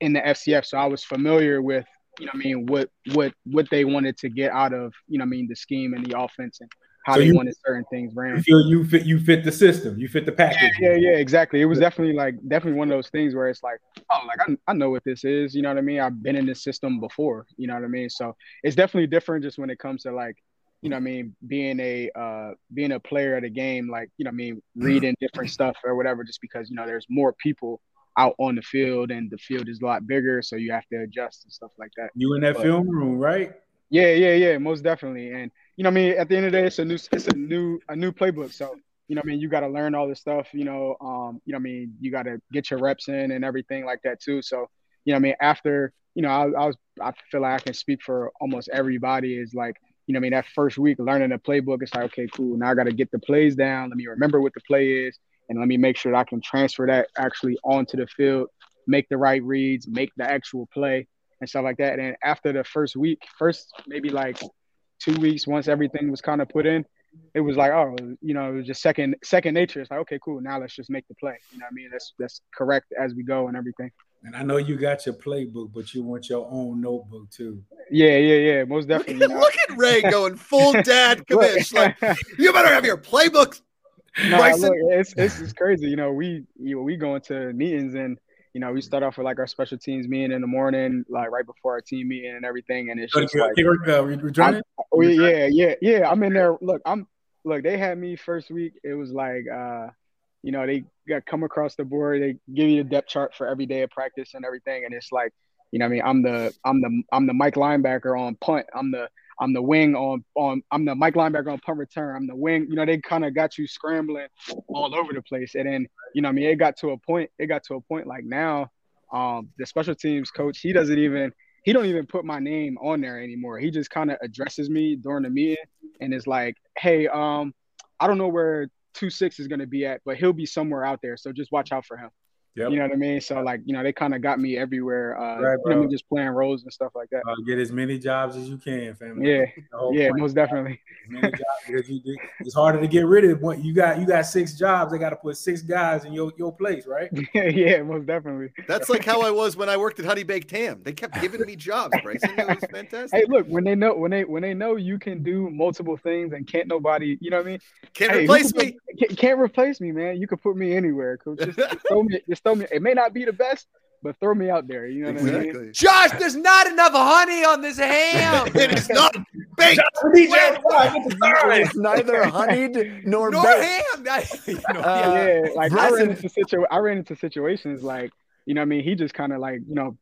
in the FCF. So I was familiar with, you know, I mean, what what what they wanted to get out of, you know, I mean, the scheme and the offense and how So they you- wanted certain things ran. You feel you fit you fit the system, you fit the package. Yeah, yeah, exactly. It was definitely like definitely one of those things where it's like, oh, like I, I know what this is. You know what I mean? I've been in this system before. You know what I mean? So it's definitely different just when it comes to like, you know what I mean, being a uh being a player at a game, like, you know what I mean, reading different stuff or whatever, just because, you know, there's more people out on the field and the field is a lot bigger. So you have to adjust and stuff like that. You in that But- film room, right? Yeah, yeah, yeah, most definitely. And you know, what I mean, at the end of the day, it's a new, it's a new, a new playbook. So you know, what I mean, you got to learn all this stuff. You know, um, you know, what I mean, you got to get your reps in and everything like that too. So you know, what I mean, after you know, I, I was, I feel like I can speak for almost everybody. Is like, you know, what I mean, that first week learning the playbook, it's like, okay, cool. Now I got to get the plays down. Let me remember what the play is, and let me make sure that I can transfer that actually onto the field, make the right reads, make the actual play and stuff like that. And after the first week, first maybe like two weeks, once everything was kind of put in, it was like, oh, you know, it was just second second nature. It's like, okay, cool. Now let's just make the play. You know what I mean? That's that's correct as we go and everything. And I know you got your playbook, but you want your own notebook too. Yeah, yeah, yeah. Most Look definitely. at, look at Ray going full dad commish. Like, you better have your playbook. Nah, Brycen? look, it's, it's it's crazy. You know, we you know, we go into meetings and you know we start off with like our special teams meeting in the morning, like right before our team meeting and everything, and it's just like, uh, returning? oh yeah, yeah, yeah. I'm in there. Look, I'm look. They had me first week. It was like, uh, you know, they got come across the board. They give you the depth chart for every day of practice and everything, and it's like, you know, what I mean, I'm the I'm the I'm the Mike linebacker on punt. I'm the I'm the wing on on I'm the Mike linebacker on punt return. I'm the wing. You know, they kind of got you scrambling all over the place. And then, you know, I mean, it got to a point. It got to a point like now, um, the special teams coach, he doesn't even he don't even put my name on there anymore. He just kind of addresses me during the meeting and is like, "Hey, um, I don't know where two six is gonna be at, but he'll be somewhere out there. So just watch out for him." Yep. You know what I mean? So like, you know, they kind of got me everywhere. Uh, Right, you know, I mean, just playing roles and stuff like that. Uh, get as many jobs as you can, family. Yeah, yeah, point. most definitely. As many jobs, because you, it's harder to get rid of what you got. You got six jobs. They got to put six guys in your, your place, right? yeah, most definitely. That's like how I was when I worked at Honey Baked Ham. They kept giving me jobs, Brycen. It was fantastic. Hey, look, when they know when they when they know you can do multiple things and can't nobody, you know what I mean? Can't Hey, replace can- me. Can't, can't replace me, man. You could put me anywhere. Coach. Just, just throw me. Just throw me. It may not be the best, but throw me out there. You know what I mean? Josh, there's not enough honey on this ham. It is not baked. It's neither honeyed nor Nor baked. ham. I- Uh, yeah. yeah, like I ran into situ- I ran into situations like you know what I mean. He just kind of like you know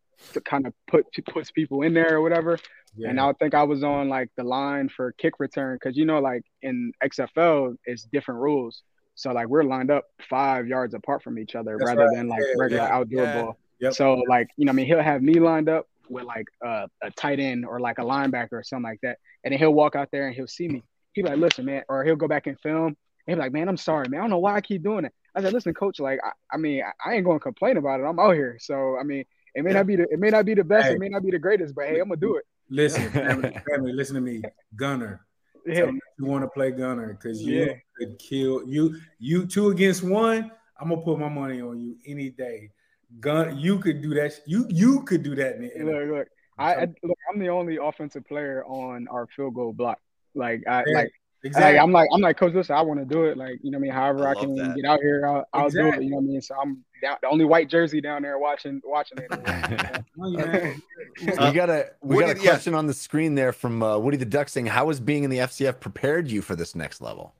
kind of put puts people in there or whatever. And I think I was on like the line for kick return because you know like in XFL it's different rules. So like we're lined up five yards apart from each other That's rather right. than like Yeah, regular yeah, outdoor yeah. ball. Yep. So like you know I mean he'll have me lined up with like uh, a tight end or like a linebacker or something like that, and then he'll walk out there and he'll see me. He'll be like, "Listen, man," or he'll go back and film. And he'll be like, "Man, I'm sorry, man. I don't know why I keep doing it." I said, "Listen, coach. Like, I, I mean, I, I ain't going to complain about it. I'm out here. So, I mean, It may Yeah. not be the it may not be the best, Hey. it may not be the greatest, but hey, I'm gonna do it. Listen, family, family, listen to me, Gunner. Yeah. Tell me you want to play Gunner because you Yeah. could kill you. You two against one. I'm gonna put my money on you any day. Gun, you could do that. You you could do that. In the, Look, look. I, I look, I'm the only offensive player on our field goal block. Like I Yeah, like exactly. Like, I'm like, I'm like, coach, listen, I want to do it. Like, you know what I mean? However I I, can that. get out here, I'll, I'll do it. You know what I mean? So I'm down, the only white jersey down there watching, watching it. Oh, you we Uh, got a we Woody- got a yeah. question on the screen there from uh, Woody the Duck saying, "How has being in the FCF prepared you for this next level?"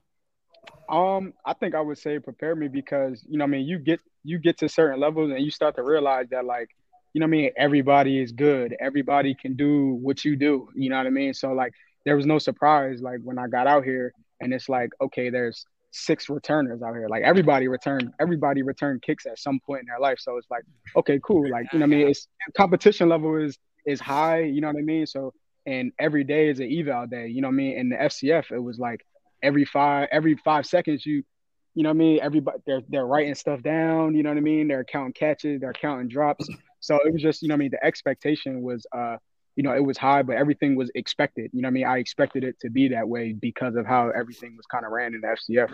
Um, I think I would say prepare me because you know, what I mean, you get you get to certain levels and you start to realize that like, you know, what I mean, everybody is good. Everybody can do what you do. You know what I mean? So like, there was no surprise like when I got out here, and it's like, okay, there's six returners out here. Like everybody returned, everybody returned kicks at some point in their life. So it's like, okay, cool. Like you know, what I mean, it's competition level is is high. You know what I mean? So and every day is an eval day. You know what I mean? In the FCF, it was like every five every five seconds you you know what I mean everybody they're they're writing stuff down you know what I mean they're counting catches they're counting drops so it was just you know what I mean the expectation was uh you know it was high but everything was expected you know what I mean I expected it to be that way because of how everything was kind of ran in the FCF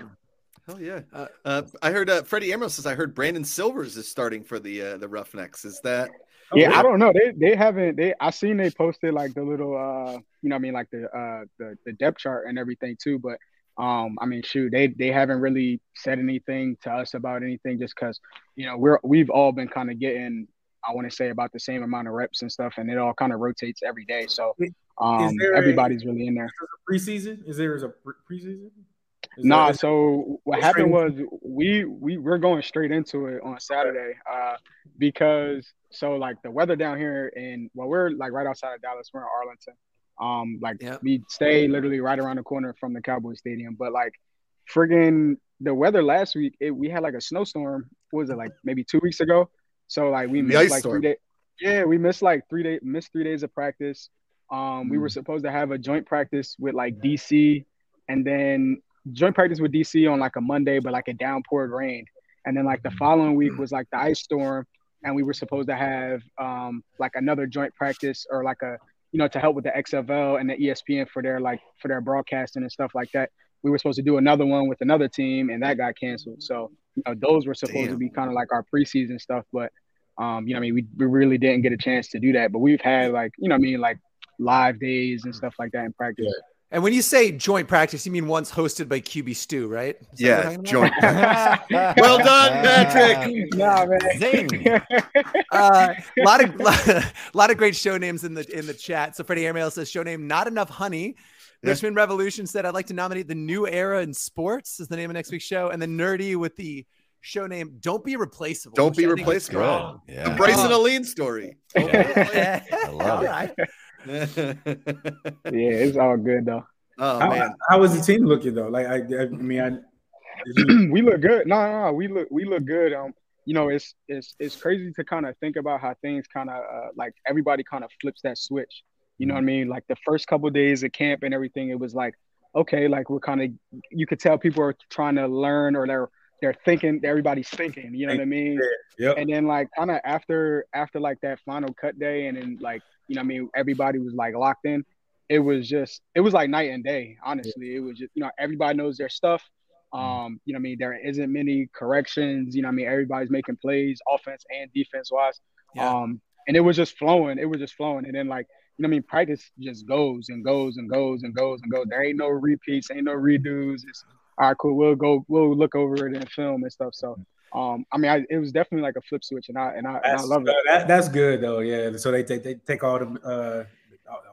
Hell yeah. Uh, Uh, I heard uh, Freddie Emerald says I heard Brandon Silvers is starting for the uh, the Roughnecks. Is that yeah, yeah. I don't know. They they haven't they I seen they posted like the little uh you know what I mean like the uh the, the depth chart and everything too, but um I mean shoot they they haven't really said anything to us about anything just because you know we're we've all been kind of getting I want to say about the same amount of reps and stuff and it all kind of rotates every day so um there a- everybody's really in there. Is there a preseason? Is there a pre- preseason? Is Nah, there- is- so what happened was we we we're going straight into it on Saturday, uh, because so like the weather down here and well we're like right outside of Dallas, we're in Arlington. Um, like Yep. we stay literally right around the corner from the Cowboy Stadium, but like friggin' the weather last week, it, we had like a snowstorm. What was it like maybe two weeks ago? So like we The missed like storm. three days. Yeah, we missed like three days, missed three days of practice. Um, we Mm. were supposed to have a joint practice with like DC, and then joint practice with DC on like a Monday, but like a downpour rained. And then like the following week was like the ice storm, and we were supposed to have um like another joint practice or like a you know to help with the XFL and the ESPN for their like for their broadcasting and stuff like that. We were supposed to do another one with another team, and that got canceled. So you know those were supposed to be kind of like our preseason stuff, but um you know I mean we, we really didn't get a chance to do that. But we've had like you know what I mean like live days and stuff like that in practice. And when you say joint practice, you mean one's hosted by QB Stew, right? Is Yeah, what we're talking about? joint. Well done, Patrick. Nah, man. Zing. uh, a lot of lot, lot of great show names in the in the chat. So Freddie Airmail says show name not enough honey. Yeah. Richmond Revolution said I'd like to nominate the new era in sports is the name of next week's show, and then Nerdy with the show name Don't Be Replaceable. Don't be I think is replaceable. strong. Good. The Yeah. Brycen Oh. Alleyne story. Yeah. I love it. right. Yeah, it's all good though. oh how, man. how was the team looking though? Like I, I mean, I, we look good. No, no, no, we look we look good. Um, you know, it's it's it's crazy to kind of think about how things kind of uh, like everybody kind of flips that switch. You know what I mean? Like the first couple days of camp and everything, it was like, okay, like we're kind of you could tell people are trying to learn or they're they're thinking everybody's thinking. You know what I mean? yep. And then like kind of after after like that final cut day, and then like you know what I mean everybody was like locked in. It was just it was like night and day. Honestly, it was just you know everybody knows their stuff. Um, you know what I mean there isn't many corrections. You know what I mean everybody's making plays, offense and defense wise. Yeah. Um, and it was just flowing. It was just flowing. And then like you know what I mean practice just goes and goes and goes and goes and goes. There ain't no repeats, ain't no redos. It's all right, cool. We'll go. We'll look over it in film and stuff. So. Um, I mean, I, it was definitely like a flip switch, and I and I, and I love it. that, that's good though. Yeah. So they take they take all the uh,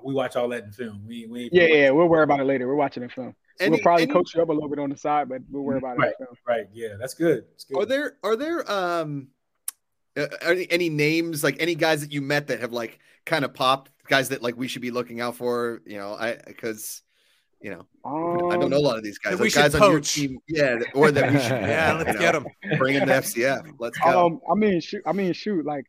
we watch all that in film. We we Yeah, yeah, we'll worry about it later. We're watching the film. Any- we'll probably any- coach you up a little bit on the side, but we'll worry about it in Right. the film. right. Yeah, that's good. That's good. Are there are there um uh, any, any names like any guys that you met that have like kind of popped guys that like we should be looking out for you know i because you know i don't know a Um, lot of these guys that we like guys should on your poach. team yeah or that we should Yeah, let's you get know, him. bring in the fcf let's go Um, I mean, shoot. I mean, shoot. Like,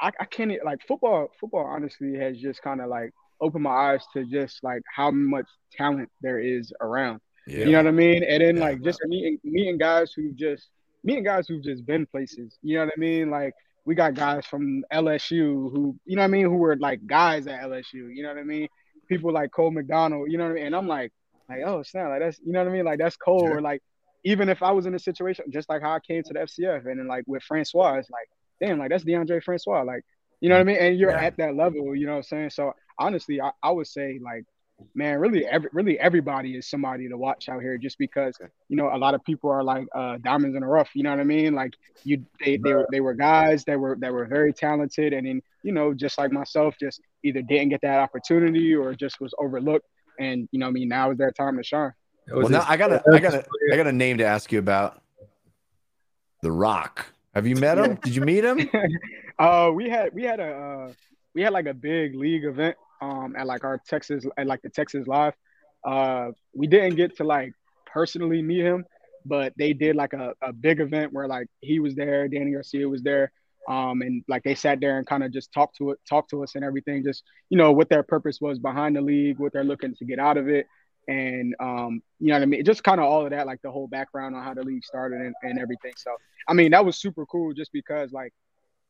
I, I can't like football. Football, honestly, has just kind of like opened my eyes to just like how much talent there is around. Yeah. You know what I mean? And then Yeah. like just meeting meeting guys who just meeting guys who've just been places. You know what I mean? Like we got guys from LSU who, you know what I mean, who were like guys at LSU, you know what I mean? People like Cole McDonald, you know what I mean? And I'm like, like, oh snap, like that's you know what I mean? Like that's Cole. Or like even if I was in a situation just like how I came to the FCF and then like with Francois, it's like, damn, like that's DeAndre Francois. Like, you know what I mm. mean? And you're yeah. at that level, you know what I'm saying? So honestly, I, I would say like man, really, every, really everybody is somebody to watch out here, just because you know a lot of people are like uh, diamonds in the rough. You know what I mean? Like you, they, they were they were guys that were that were very talented, and then you know just like myself, just either didn't get that opportunity or just was overlooked. And you know, I mean, now is their time to shine. Well, now I got a, I got a, I got a name to ask you about. The Rock. Have you met him? Did you meet him? uh, we had we had a uh, we had like a big league event um at like our Texas at like the Texas Live. Uh, we didn't get to like personally meet him, but they did like a, a big event where like he was there, Dany Garcia was there, um, and like they sat there and kind of just talked to it, talked to us and everything, just you know what their purpose was behind the league, what they're looking to get out of it, and um, you know what I mean, just kind of all of that, like the whole background on how the league started and, and everything. So I mean, that was super cool, just because like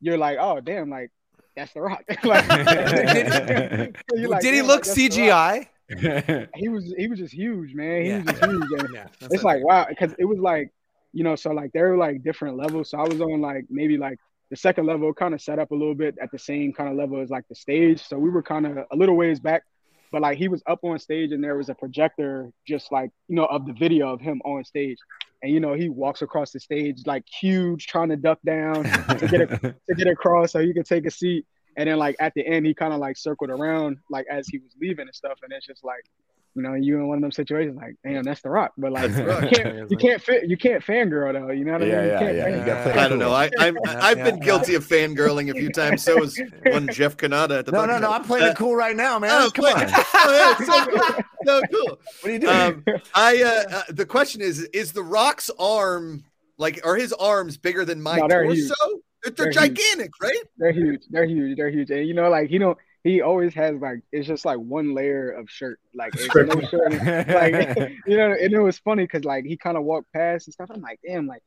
you're like, oh damn, like that's the rock. like, did, like, did he look like, CGI? he was he was just huge, man. He yeah. was just huge. yeah, it's like wow, because it was like, you know, so like there were like different levels. So I was on like maybe like the second level, kind of set up a little bit at the same kind of level as like the stage. So we were kind of a little ways back, but like he was up on stage and there was a projector just like you know of the video of him on stage and you know he walks across the stage like huge, trying to duck down to get a, to get across so he could take a seat. And then like at the end, he kind of like circled around like as he was leaving and stuff. And it's just like, you know, you in one of them situations like, damn, that's the rock. But like, you can't, you can't fit, you can't fangirl though. You know what I mean? Yeah, yeah, yeah. I don't know. I, I'm, I've been guilty of fangirling a few times. So was one Jeff Cannata at the. No, no, no. I'm playing uh, it cool right now, man. Oh, Come on. oh, no, cool. What are you doing? Um, I uh, uh, the question is: Is the Rock's arm like are his arms bigger than my no, torso? Huge. They're, they're, they're gigantic, huge. right? They're huge. They're huge. They're huge. And you know, like he don't he always has like it's just like one layer of shirt, like no shirt, like you know. And it was funny because like he kind of walked past and stuff. I'm like, damn, like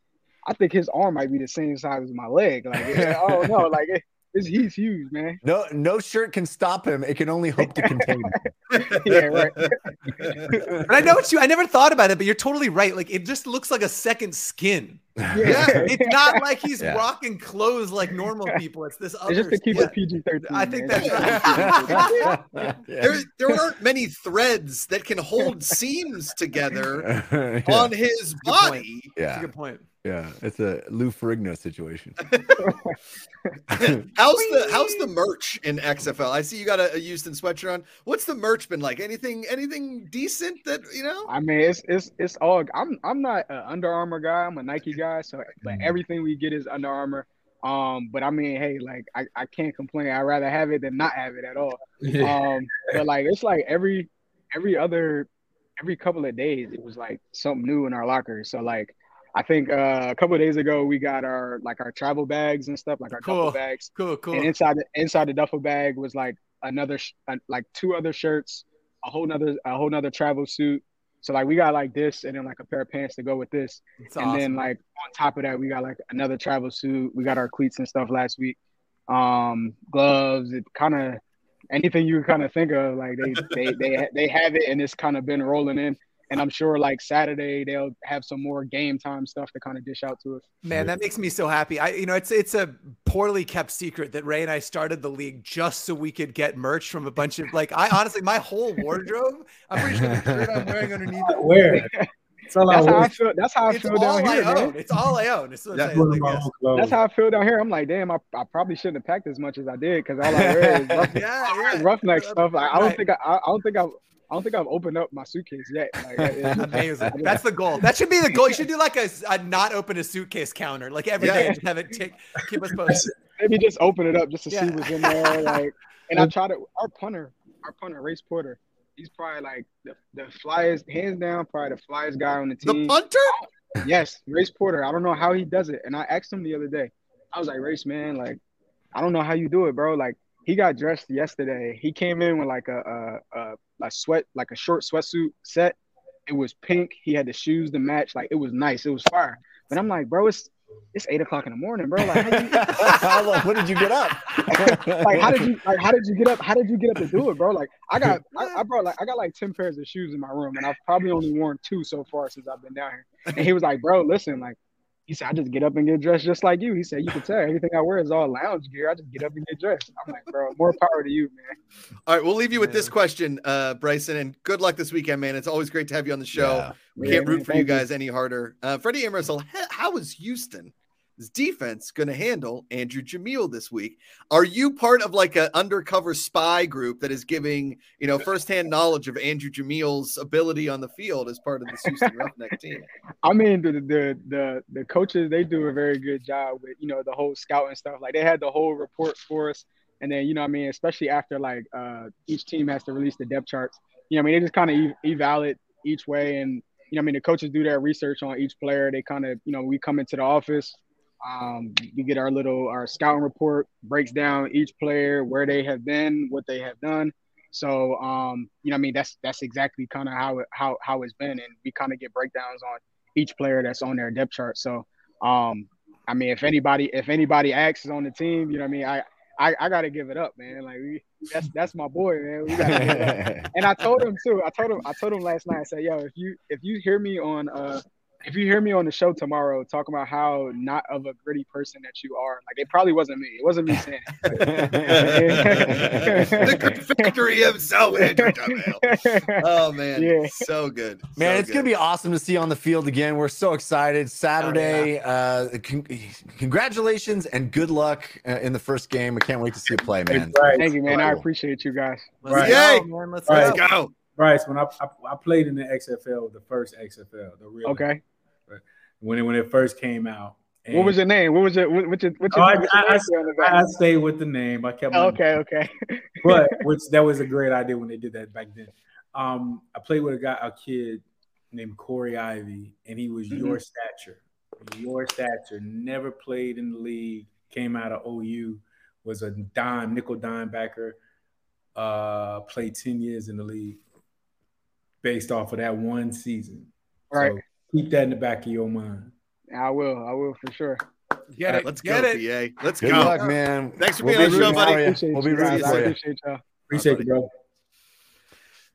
I think his arm might be the same size as my leg. Like, oh no, like it, he's huge, man. No, no shirt can stop him. It can only hope to contain him. yeah, right. but I know what you. I never thought about it, but you're totally right. Like it just looks like a second skin. Yeah, it's not like he's yeah. rocking clothes like normal people. It's this other. It's just to keep it PG thirteen. I think man. that's right. yeah. There, there aren't many threads that can hold seams together on his body. Yeah, that's a good point. Yeah, it's a Lou Ferrigno situation. how's the how's the merch in XFL? I see you got a, a, Houston sweatshirt on. What's the merch been like? Anything anything decent that you know? I mean, it's it's it's all. I'm I'm not an Under Armour guy. I'm a Nike guy. So, but mm. everything we get is Under Armour. Um, but I mean, hey, like I, I can't complain. I'd rather have it than not have it at all. Um, but like it's like every every other every couple of days it was like something new in our locker. So like I think uh, a couple of days ago we got our like our travel bags and stuff, like our cool. duffel bags. Cool, cool. And inside the inside the duffel bag was like another sh- uh, like two other shirts, a whole nother a whole nother travel suit. So like we got like this and then like a pair of pants to go with this. That's and awesome. then like on top of that we got like another travel suit. We got our cleats and stuff last week. Um gloves, it kind of anything you kind of think of like they they they they have it and it's kind of been rolling in and I'm sure like Saturday they'll have some more game time stuff to kind of dish out to us. Man, that makes me so happy. I, you know, it's it's a poorly kept secret that Ray and I started the league just so we could get merch from a bunch of like. I honestly, my whole wardrobe. I'm pretty sure the shirt I'm wearing underneath. Where? That's, that's how I feel. That's how I feel down here. Man. It's all I own. It's that's, that's, how I feel down here. I'm like, damn, I, I probably shouldn't have packed as much as I did because all I wear is rough, yeah, yeah. roughneck stuff. Like, I don't think I, I don't think I I don't think I've opened up my suitcase yet. Like, Amazing. That's the goal. That should be the goal. You should do like a, a not open a suitcase counter, like every yeah. day. Just have it take, keep us posted. Maybe just open it up just to yeah. see what's in there. Like, and I try to. Our punter, our punter, Race Porter. He's probably like the, the flyest, hands down, probably the flyest guy on the team. The punter? Yes, Race Porter. I don't know how he does it. And I asked him the other day. I was like, Race, man, like, I don't know how you do it, bro. Like, he got dressed yesterday. He came in with like a, a, a like sweat, like a short sweatsuit set. It was pink. He had the shoes to match. Like it was nice. It was fire. But I'm like, bro, it's it's eight o'clock in the morning, bro. Like, how you, when did you get up? like how did you like how did you get up? How did you get up to do it, bro? Like I got I, I brought like I got like ten pairs of shoes in my room, and I've probably only worn two so far since I've been down here. And he was like, bro, listen, like he said, I just get up and get dressed just like you. He said, you can tell everything I wear is all lounge gear. I just get up and get dressed. I'm like, bro, more power to you, man. All right, we'll leave you with this question, uh, Brycen, and good luck this weekend, man. It's always great to have you on the show. Yeah. We Yeah, can't root for you thank you. guys any harder. Uh, Freddie Emerson, h- how is Houston's defense going to handle Andrew Jamiel this week? Are you part of like an undercover spy group that is giving you know firsthand knowledge of Andrew Jamiel's ability on the field as part of this Houston Roughneck team? I mean, the, the the the coaches they do a very good job with you know the whole scouting stuff. Like they had the whole report for us, and then you know I mean, especially after like uh, each team has to release the depth charts. You know, I mean, they just kind of ev- eval each way, and you know, I mean, the coaches do their research on each player. They kind of you know we come into the office, um, we get our little our scouting report breaks down each player where they have been, what they have done. So um, you know, I mean, that's that's exactly kind of how it how how it's been, and we kind of get breakdowns on each player that's on their depth chart. So, um, I mean, if anybody if anybody acts on the team, you know I mean, I I, I got to give it up, man. Like we, that's that's my boy, man. We gotta give it up. And I told him too. I told him I told him last night. I said, yo, if you if you hear me on uh if you hear me on the show tomorrow talking about how not of a gritty person that you are, like it probably wasn't me. It wasn't me saying it. good victory himself, Andrew Jamiel. Oh man, Yeah. so good, Man, So it's gonna be awesome to see you on the field again. We're so excited. Saturday, uh, con- congratulations and good luck uh, in the first game. We can't wait to see you play, man. Right. Thank you, man. I appreciate you guys. Let's Right. go, man. Let's Right. go. Let's go. Bryce, when I, I I played in the XFL, the first XFL, the real Okay. When it when it first came out. What was your name? What was your what, what's your what's Oh, your, I- your I- name? I, I stayed with the name. I kept my okay, okay. but which that was a great idea when they did that back then. Um, I played with a guy, a kid named Corey Ivy, and he was Mm-hmm. your stature, your stature. Never played in the league. Came out of OU, was a dime nickel dime backer. Uh, played ten years in the league, based off of that one season. Right. So keep that in the back of your mind. I will. I will for sure. Get it. Let's Get go, it. PA. Let's Good go. luck, man. Thanks for We'll being be on the show, buddy. Appreciate We'll be you rooting for you. appreciate y'all. Appreciate you, bro.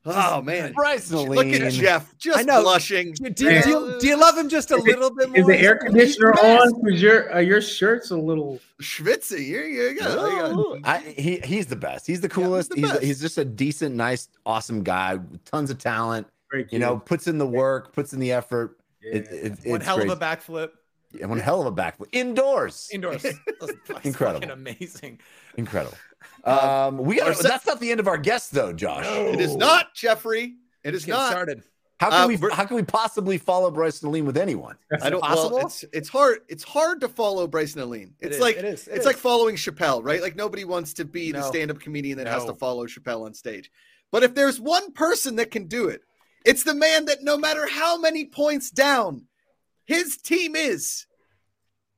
Oh man, Bryce and look at Jeff just I know. blushing. Do, do, do you, do you love him just a little bit more? Is the air conditioner on? Because your uh, your shirt's a little. Schwitzy. Here you go. There. I, he he's the best. He's the coolest. the he's best. he's just a decent, nice, awesome guy. Tons of talent. Great You know, puts in the work, puts in the effort. Yeah. It, it, One it's hell great. of a backflip Yeah, one hell of a backflip indoors. indoors. Incredible. fucking amazing. Incredible. Um, we got. our That's not the end of our guests, though, Josh. It is not Jeffrey. It is not. started. How can Uh, we? How can we possibly follow Brycen Alleyne with anyone? I don't. possible? Well, it's it's hard. It's hard to follow Brycen Alleyne. It It's is, like it is, it it's is. like following Chappelle, right? Like nobody wants to be the stand-up comedian that has to follow Chappelle on stage. But if there's one person that can do it, it's the man that no matter how many points down his team is,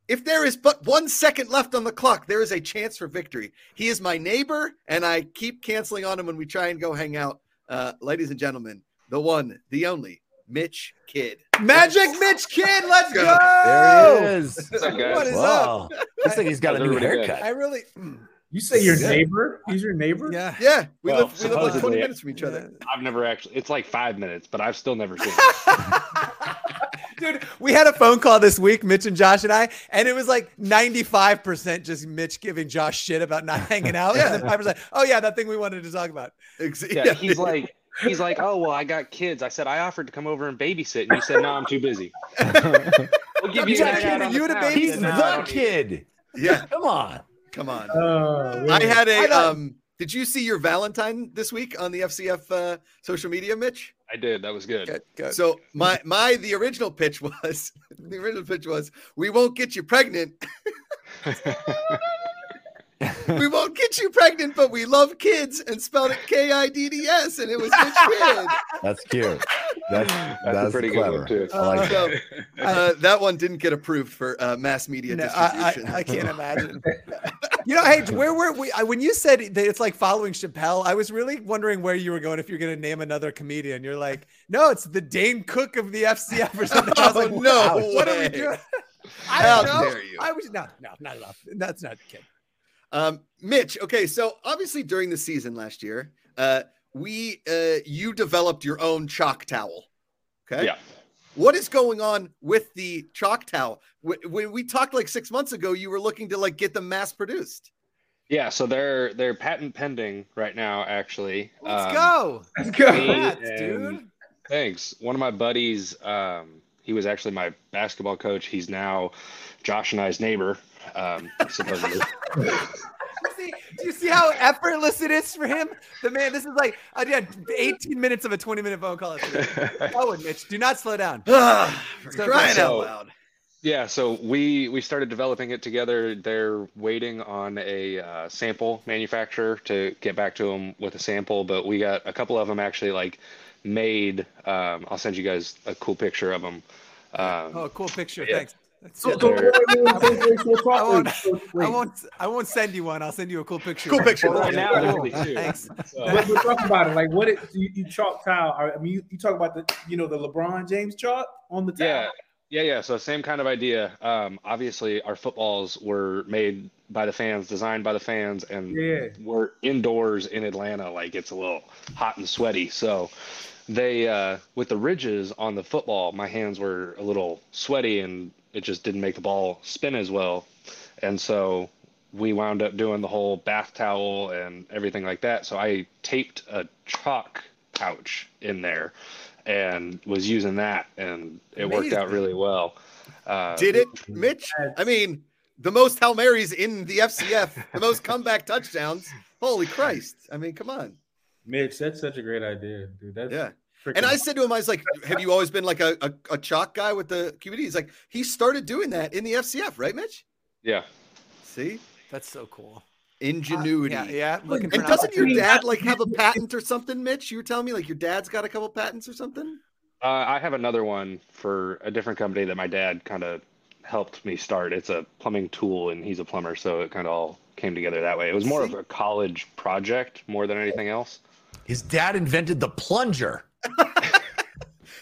if there is but one second left on the clock, there is a chance for victory. He is my neighbor, and I keep canceling on him when we try and go hang out. Uh, ladies and gentlemen, the one, the only, Mitch Kidd. Magic Mitch Kidd, let's Go. go. There he is. What's up, guys? What is Wow. Looks like he's got a new everybody doing? haircut. I really, You say your Yeah. neighbor? He's your neighbor? yeah. Yeah, we Well, live we live like 20 minutes from each other. Uh, I've never actually. It's like five minutes, but I've still never seen it. Dude, we had a phone call this week, Mitch and Josh and I, and it was like 95% just Mitch giving Josh shit about not hanging out. yeah. And then 5%, oh yeah, that thing we wanted to talk about. Ex- Yeah, he's like, he's like, oh well, I got kids. I said I offered to come over and babysit, and you said no, I'm too busy. We'll give He's you not that kidding, out on you the and baby- He's And, no, I the don't need it. kid. yeah, Come on. Come on. Oh, I had a I um did you see your Valentine this week on the FCF uh, social media, Mitch? I did. That was good. Good, good. So my my the original pitch was the original pitch was we won't get you pregnant. we won't get you pregnant, but we love kids and spelled it K I D D S and it was Mitch Kidd. That's cute. That's That's, that's, pretty clever. good one too. I like So that. uh, that one didn't get approved for uh, mass media No, I, distribution. I, I can't imagine. you know, hey, where were we? I, when you said that it's like following Chappelle, I was really wondering where you were going. If you're going to name another comedian, you're like, no, it's the Dane Cook of the FCF or something. I was Oh, like, no what are we doing? I How don't know. dare you? I was no, no, not enough. That's not the kid. Um, Mitch, okay, so obviously during the season last year, uh, we uh, you developed your own chalk towel. Okay. Yeah. What is going on with the chalk towel? When we talked like six months ago, you were looking to like get them mass produced. Yeah, so they're they're patent pending right now, actually. Let's Um, go. Let's go. Congrats, and- dude. Thanks. One of my buddies, um, he was actually my basketball coach. He's now Josh and I's neighbor, um, supposedly. See, do you see how effortless it is for him? The man, this is like I did 18 minutes of a 20 minute phone call. Oh, and Mitch, do not slow down. Ah, for So- crying out loud. Yeah, so we we started developing it together. They're waiting on a uh, sample manufacturer to get back to them with a sample, but we got a couple of them actually like made. Um, I'll send you guys a cool picture of them. Um, Oh, cool picture. Yeah. Thanks. That's So, I won't- I won't. I won't send you one. I'll send you a cool picture. Cool picture. right now, Cool. actually, too. Thanks. So- But, but talk about it. Like, what it, you, you chalk tile? I mean, you, you talk about the, you know, the LeBron James chalk on the tile. Yeah, yeah, yeah. So same kind of idea. Um, obviously, our footballs were made by the fans, designed by the fans, and Yeah. we're indoors in Atlanta. Like it's a little hot and sweaty. So they, uh, with the ridges on the football, my hands were a little sweaty, and it just didn't make the ball spin as well. And so we wound up doing the whole bath towel and everything like that. So I taped a chalk pouch in there and was using that, and it worked out really well. Uh, Did it, Mitch? I mean, the most Hail Marys in the FCF, the most comeback touchdowns. Holy Christ. I mean, come on. Mitch, that's such a great idea, dude. That's Yeah. Freaking- And I said to him, I was like, Have you always been like a, a, a chalk guy with the QBD? He's like, He started doing that in the FCF, right, Mitch? Yeah. See? That's so cool. Ingenuity. Yeah, yeah. Looking And an doesn't your dad like have a patent or something, Mitch? You were telling me like your dad's got a couple patents or something? Uh, I have another one for a different company that my dad kind of helped me start. It's a plumbing tool, and he's a plumber, so it kind of all came together that way. It was more of a college project more than anything else. His dad invented the plunger.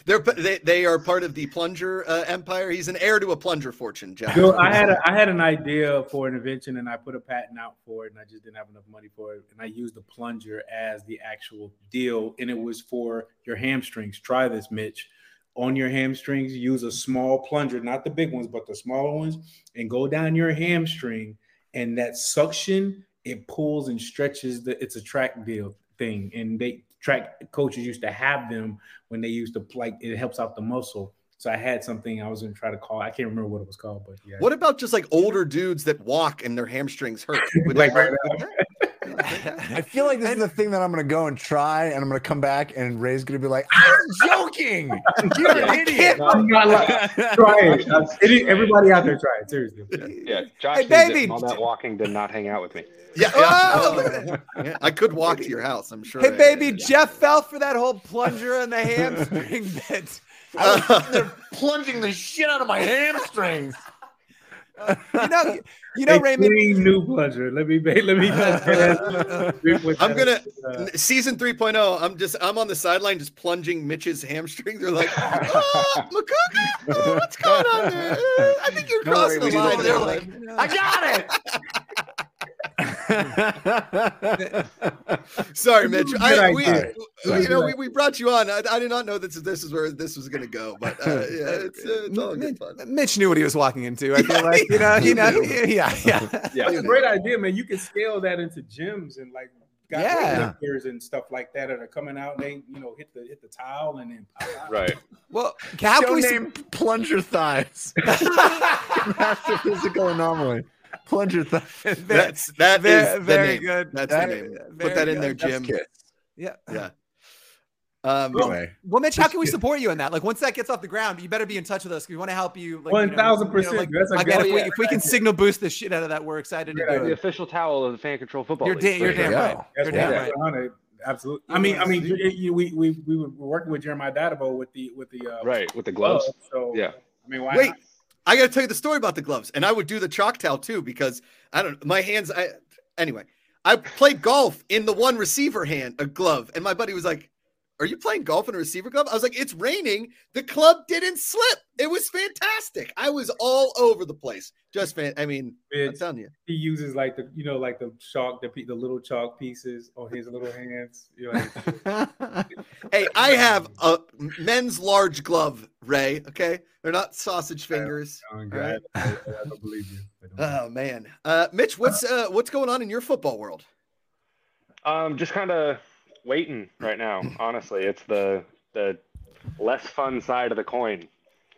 They're they, they are part of the plunger uh, empire. He's an heir to a plunger fortune, Jeff. I had a, I had an idea for an invention and I put a patent out for it and I just didn't have enough money for it and I used the plunger as the actual deal and it was for your hamstrings. Try this, Mitch. On your hamstrings, use a small plunger, not the big ones, but the smaller ones, and go down your hamstring. And that suction, it pulls and stretches the. It's a track deal thing, and they track coaches used to have them when they used to like it helps out the muscle. So I had something I was gonna try to call. I can't remember what it was called, but yeah. What about just like older dudes that walk and their hamstrings hurt? Like right now. I feel like this is the thing that I'm gonna go and try, and I'm gonna come back, and Ray's gonna be like, "I'm joking. You're an idiot." I'm not like, try it. Uh, any- everybody out there, try it. Seriously. Yeah, Josh Hey, needs it baby! all that walking did not hang out with me. Yeah, Oh, yeah. look at Yeah, I could walk to your house. I'm sure. Hey, I- baby, Jeff fell for that whole plunger and the hamstring bit. I was sitting there plunging the shit out of my hamstrings. You know, you know, a Raymond. clean new plunger. Let me let me. I'm gonna season 3.0. I'm just I'm on the sideline just plunging Mitch's hamstring. They're like, oh, Macuga, oh, what's going on there? Uh, I think you're Don't crossing worry, the line. They're like, I got it. sorry, Mitch. Good I, we, idea. you know, we, we brought you on. I, I did not know this is this is where this was gonna go, but uh, yeah, it's, uh, it's all good fun. Mitch knew what he was walking into. I feel like you know, you know, yeah, yeah. Yeah. That's a great idea, man. You can scale that into gyms and like got Yeah. weightlifters and stuff like that that are coming out. And they you know hit the hit the tile and then pop out. Right. Well, how Show can we? name plunger thighs. Master physical anomaly. Plunger thighs. That's that very, is the very name. good. That's That- the name. Put that in there. Jim. Yeah. Yeah. Um, Anyway, Well, Mitch, how can we support you in that? Like, once that gets off the ground, you better be in touch with us. Because we want to help you. Like, you know, 1000%. you know, like, That's a again, good- if we if we can signal boost the shit out of that, we're excited to Great do The it. official towel of the fan control football. You're, league, da- you're damn Yeah. right. That's You're damn right. I'm on it. Absolutely. I mean, I mean, you- you- we we we were working with Jeremiah Dadabo with the with the uh, Right with the gloves. So Yeah. I mean, why Wait, not? I got to tell you the story about the gloves, and I would do the chalk towel too because I don't. My hands. I anyway. I played golf in the one receiver hand, a glove, and my buddy was like, Are you playing golf in a receiver club? I was like, It's raining. The club didn't slip. It was fantastic. I was all over the place. Just fan. I mean, I'm telling you. he uses like the you know like the chalk the the little chalk pieces on his little hands. Like, Hey, I have a men's large glove, Ray. Okay. They're not sausage fingers. oh, All God, I, I don't believe you. I don't Oh man. Uh Mitch, what's uh what's going on in your football world? Um, just kind of waiting right now. Honestly, it's the the less fun side of the coin.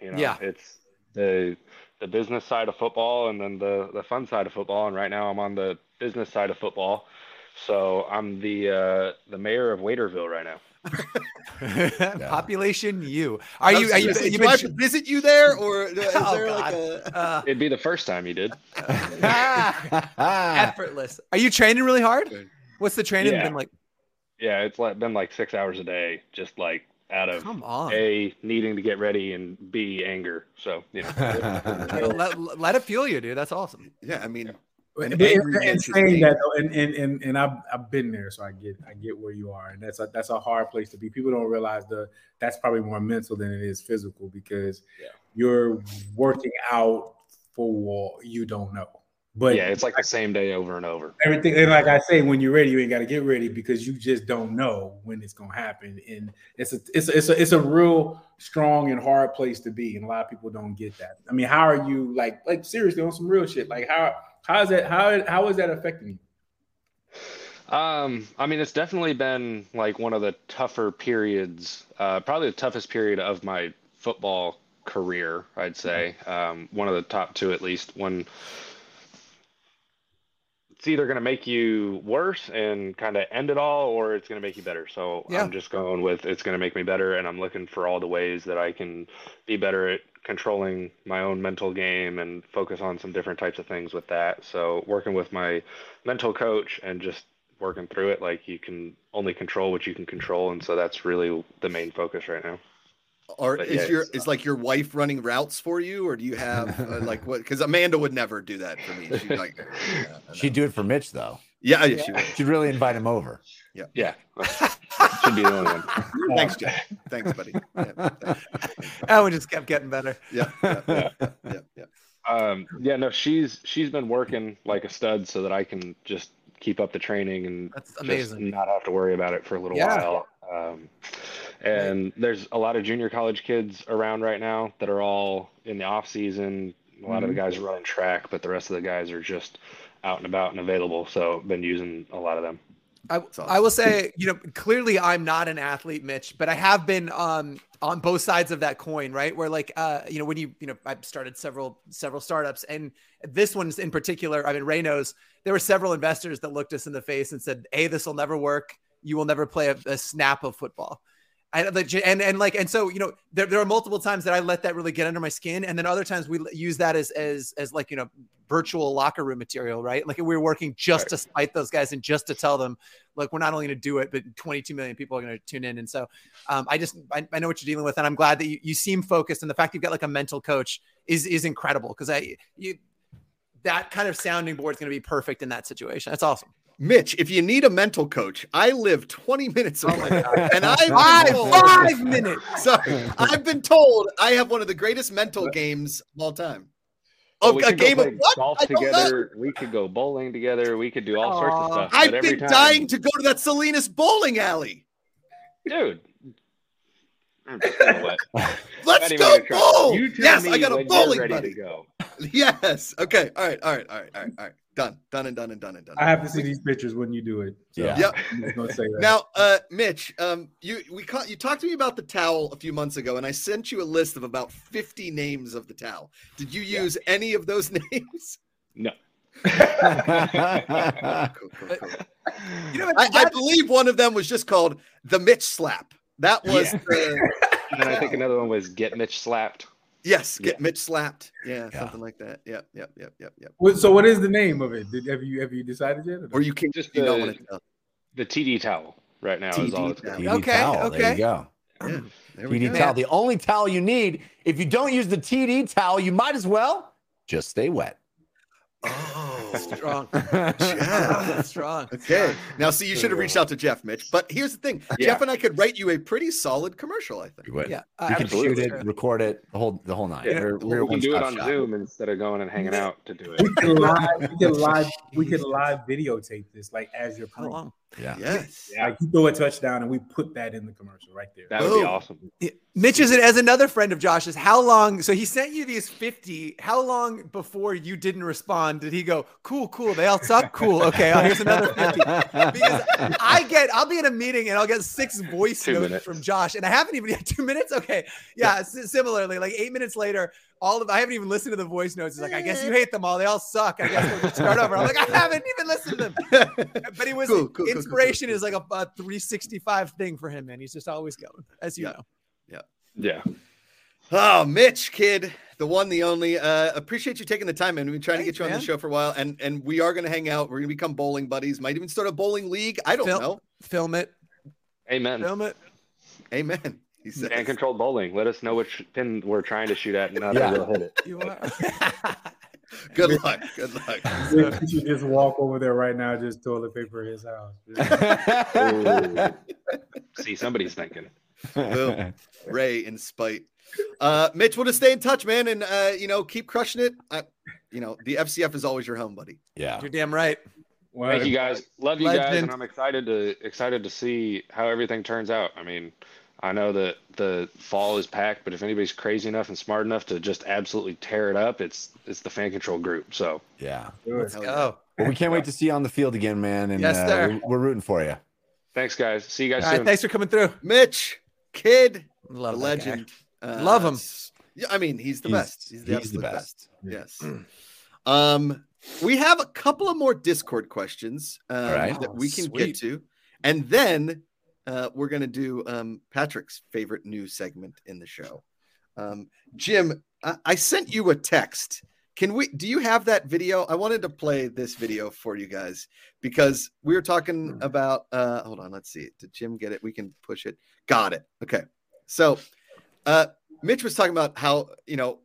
You know, Yeah. it's the the business side of football and then the the fun side of football. And right now, I'm on the business side of football. So I'm the uh, the mayor of Waiterville right now. Population you. Are you? Are you? was gonna you I been, to visit you there, or is Oh, there like a? uh, It'd be the first time you did. effortless. Are you training really hard? What's the training Yeah. been like? Yeah, it's like been like six hours a day, just like out of Come on. a needing to get ready and b anger. So you know. let, let it fuel you, dude. That's awesome. Yeah, I mean, you. And, angry and, and saying that, though, and and and, and I've, I've been there, so I get I get where you are, and that's a that's a hard place to be. People don't realize the that's probably more mental than it is physical because Yeah. you're working out for what you don't know. But yeah, it's like the same day over and over. everything and like I say, when you're ready, you ain't got to get ready because you just don't know when it's gonna happen. And it's a it's a, it's a it's a real strong and hard place to be, and a lot of people don't get that. I mean, how are you like like seriously on some real shit? Like how how is that how how is that affecting you? Um, I mean, it's definitely been like one of the tougher periods, uh, probably the toughest period of my football career, I'd say. Um, one of the top two at least. When it's either going to make you worse and kind of end it all, or it's going to make you better. So Yeah. I'm just going with it's going to make me better, and I'm looking for all the ways that I can be better at controlling my own mental game and focus on some different types of things with that. So working with my mental coach and just working through it like you can only control what you can control and so that's really the main focus right now or But is yeah, your it's, is like your wife running routes for you, or do you have uh, like what? Because Amanda would never do that for me. She'd like, yeah, She'd do it for Mitch though. yeah, yeah, she would. She'd really invite him over. yeah yeah. should be the only one Thanks, Jeff. Thanks, buddy. Yeah, thanks. And just kept getting better. yeah, yeah, yeah, yeah, yeah. um yeah no she's she's been working like a stud so that i can just keep up the training and That's just amazing. not have to worry about it for a little Yeah. while um and there's a lot of junior college kids around right now that are all in the off season a lot of the guys are running track but the rest of the guys are just out and about and available so been using a lot of them I, That's I will say, you know, clearly I'm not an athlete, Mitch, but I have been um on both sides of that coin, right? Where like uh, you know, when you, you know, I've started several several startups and this one's in particular, I mean, Ray knows there were several investors that looked us in the face and said, Hey, this will never work. You will never play a, a snap of football. And, like, and and like and so you know there, there are multiple times that I let that really get under my skin, and then other times we use that as as as like you know virtual locker room material, right? Like we were working just to spite those guys and just to tell them, look, we're not only going to do it, but 22 million people are going to tune in. And so um, I just I, I know what you're dealing with, and I'm glad that you, you seem focused, and the fact you've got like a mental coach is is incredible because I you that kind of sounding board is going to be perfect in that situation. That's awesome. Mitch, if you need a mental coach, I live 20 minutes oh away, and I've Five told- five minutes. Sorry, I've been told I have one of the greatest mental games of all time. Well, Oh, a game of what? golf I know. together. We could go bowling together. We could do all sorts of stuff. I've every been time, dying to go to that Salinas bowling alley. dude. I'm just gonna let- Let's not go bowl. Yes, I got a bowling you're ready buddy. to go. Yes. Okay. All right. All right. All right. All right. All right. Done. Done and done and done and done. I have to see these pictures when you do it. So Yeah. Yep. I'm just gonna say that. Now, uh, Mitch, um, you we caught, you talked to me about the towel a few months ago, and I sent you a list of about fifty names of the towel. Did you use any of those names? No. Cool, cool, cool. You know, I, I believe one of them was just called the Mitch slap. That was Yeah. the And then I think another one was get Mitch slapped. Yes, get Yeah. Mitch slapped. Yeah, Yeah. something like that. Yep, yep, yep, yep, yep. What- so what is the name of it? Did, have you have you decided yet? or? Or you can Just you don't the- want to tell. The TD towel right now is all TD it's towel. going Okay, towel. There okay. you go. Yeah, there we TD go. towel. The only towel you need. If you don't use the TD towel, you might as well just stay wet. Oh, Strong. Jeff. Strong. Okay. Now, see, you should have reached out to Jeff, Mitch. But here's the thing: Yeah. Jeff and I could write you a pretty solid commercial. I think. We would. Yeah. We can shoot it, record it, the whole the whole night. Yeah. We're, we're We can do it on shop. Zoom instead of going and hanging out to do We it. can live. We can live. We can live videotape this like as you're How playing. Long? Yeah. Yes. Like you throw a touchdown and we put that in the commercial right there. That would be awesome. Yeah. Mitch is as another friend of Josh's. How long? So he sent you these 50. How long before you didn't respond did he go, cool, cool, they all suck? Cool. Okay, oh, here's another 50. Because I get, I'll be in a meeting and I'll get six voice Two notes minutes. from Josh, and I haven't even two minutes. Okay, yeah. s- Similarly, like eight minutes later, all of I haven't even listened to the voice notes. He's like, I guess you hate them all. They all suck. I guess we'll start over. I'm like, I haven't even listened to them. But he was Cool, cool, cool, cool, inspiration cool, is like a, a 365 thing for him, man. He's just always going, as you Yeah. know. Yeah. Yeah. Oh, Mitch, Kidd, the one, the only. Uh, appreciate you taking the time, and we've been trying to get you on the show for a while, and and we are going to hang out. We're going to become bowling buddies. Might even start a bowling league. I don't Phil- know. Film it. Amen. Film it. Amen. He says. And controlled bowling. Let us know which pin we're trying to shoot at, and not Yeah. we'll hit it. You are. Good luck. Good luck. You should just walk over there right now, just toilet paper his house. See, somebody's thinking. Boom. Ray in spite. Uh, Mitch, we'll just stay in touch, man, and uh, you know, keep crushing it. Uh, you know, the FCF is always your home, buddy. yeah. You're damn right. Well, Thank you guys. Love you guys, and I'm excited to excited to see how everything turns out. I mean, I know that the fall is packed, but if anybody's crazy enough and smart enough to just absolutely tear it up, it's it's the fan control group. So Yeah. Good. Hell Go. Well, we can't wait to see you on the field again, man. And Yes, uh, sir. we're, we're rooting for you. thanks, guys. See you guys All right. soon. Thanks for coming through. Mitch, Kidd, Love the legend. Uh, Love him. Yeah, I mean, he's the He's- best. He's the, he's the best. best. Yes. Um, we have a couple of more Discord questions um, All right. that we can Sweet. get to, and then uh, we're gonna do um, Patrick's favorite news segment in the show. Um, Jim, I-, I sent you a text. Can we? Do you have that video? I wanted to play this video for you guys because we were talking about. Uh, hold on, let's see. Did Jim get it? We can push it. Got it. Okay. So, uh, Mitch was talking about how you know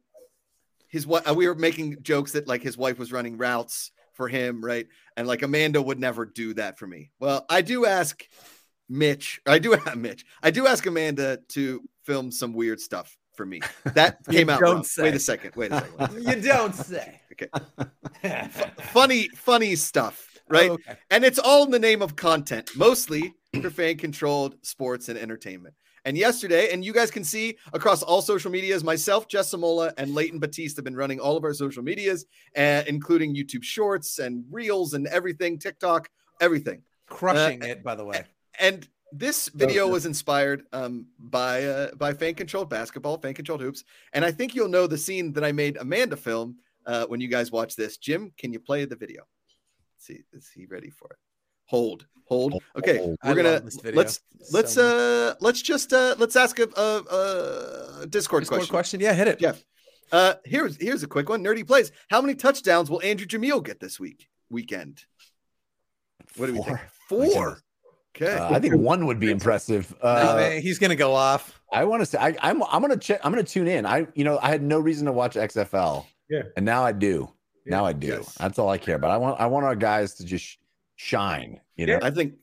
his wife. We were making jokes that like his wife was running routes for him, right? And like Amanda would never do that for me. Well, I do ask Mitch. I do have Mitch. I do ask Amanda to film some weird stuff for me. That came out. don't wrong. say. Wait a second. Wait a second. You don't say. Okay. funny, funny stuff, right? Oh, okay. And it's all in the name of content, mostly for fan controlled sports and entertainment. And yesterday, and you guys can see across all social medias, myself, Jess Samola, and Leighton Batiste have been running all of our social medias, uh, including YouTube Shorts and Reels and everything, TikTok, everything. Crushing it, by the way. And this video was inspired um, by uh, by fan controlled basketball, fan controlled hoops, and I think you'll know the scene that I made Amanda film uh, when you guys watch this. Jim, can you play the video? Let's see, is he ready for it? Hold, hold. Okay, we're gonna this video let's let's so uh let's just uh let's ask a, a, a Discord, Discord question. question. Yeah, hit it. Yeah. uh, here's here's a quick one. Nerdy plays. How many touchdowns will Andrew Jamiel get this week weekend? What do we think? Four. Four. Okay. Uh, I think one would be impressive. I Uh, mean, he's gonna go off. I want to say I, I'm I'm gonna check. I'm gonna tune in. I you know I had no reason to watch XFL. Yeah. And now I do. Yeah. Now I do. Yes. That's all I care about. I want I want our guys to just shine. You know. Yeah. I think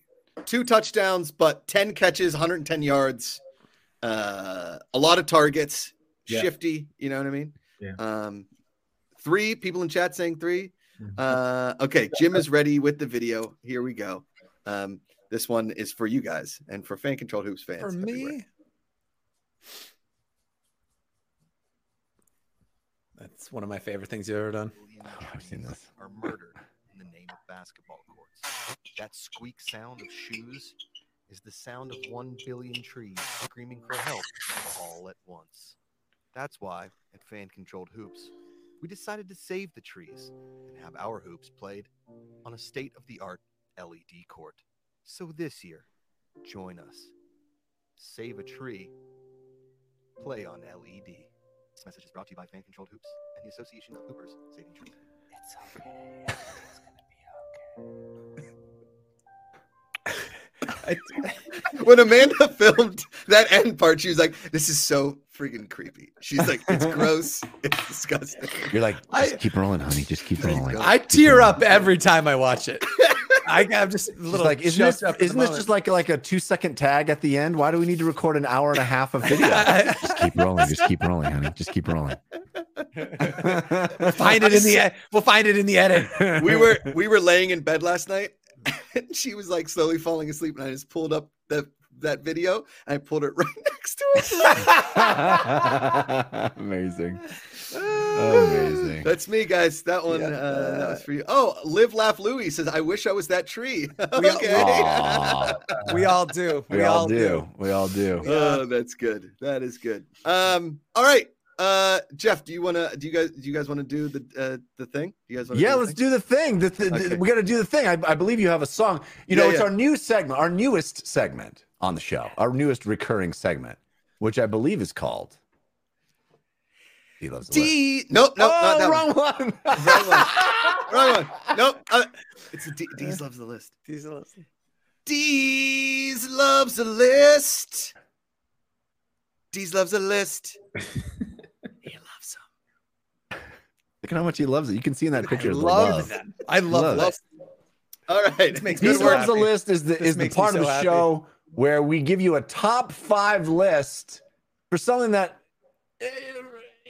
two touchdowns, but 10 catches, 110 yards, uh, a lot of targets, Yeah. shifty. You know what I mean? Yeah. Um, three people in chat saying 3 Mhm. Uh, okay, Jim is ready with the video. Here we go. Um, this one is for you guys and for fan controlled hoops fans. For everywhere. me, that's one of my favorite things you've ever done. Oh, I've seen this. are murdered in the name of basketball courts. That squeak sound of shoes is the sound of one billion trees screaming for help all at once. That's why, at Fan Controlled Hoops, we decided to save the trees and have our hoops played on a state of the art LED court. So this year, join us. Save a tree, play on LED. This message is brought to you by Fan Controlled Hoops and the Association of Hoopers Saving Trees. It's okay. it's gonna be okay. I, when Amanda filmed that end part, she was like, "This is so freaking creepy. She's like, it's gross. It's disgusting. You're like, I- keep rolling, honey. Just keep rolling. go. I tear up every time I watch it. I, I'm just a little like, isn't this, up at the isn't this just like like a two second tag at the end? Why do we need to record an hour and a half of video? just keep rolling. Just keep rolling, honey. Just keep rolling. find it in the ed- we'll find it in the edit. we were we were laying in bed last night and she was like slowly falling asleep and I just pulled up that that video and I pulled it right next to her. Amazing. Amazing. That's me, guys. That one Yeah. uh, that was for you. Oh, live laugh Louie says, I wish I was that tree. We- okay. Aw, we all do. we, all do. We all do. Oh, that's good. That is good. Um, all right. Uh Jeff, do you wanna do you guys do you guys want to do the uh the thing? You guys want Yeah, let's do the thing. The th- Okay. We got to do the thing. I, I believe you have a song. You know, Yeah, it's yeah. our new segment, our newest segment on the show, our newest recurring segment, which I believe is called. He loves the list. D nope, nope, not oh, that wrong one. one. Wrong one. Nope. Uh, it's a D Dees loves the list. These are- Dees loves the list. Dees loves the list. he loves them. Look at how much he loves it. You can see in that picture. I the love love. that. I love, Love. this. All right. This makes me He so loves the list is the This is the makes me part of the happy. show where we give you a top five list for something that eh,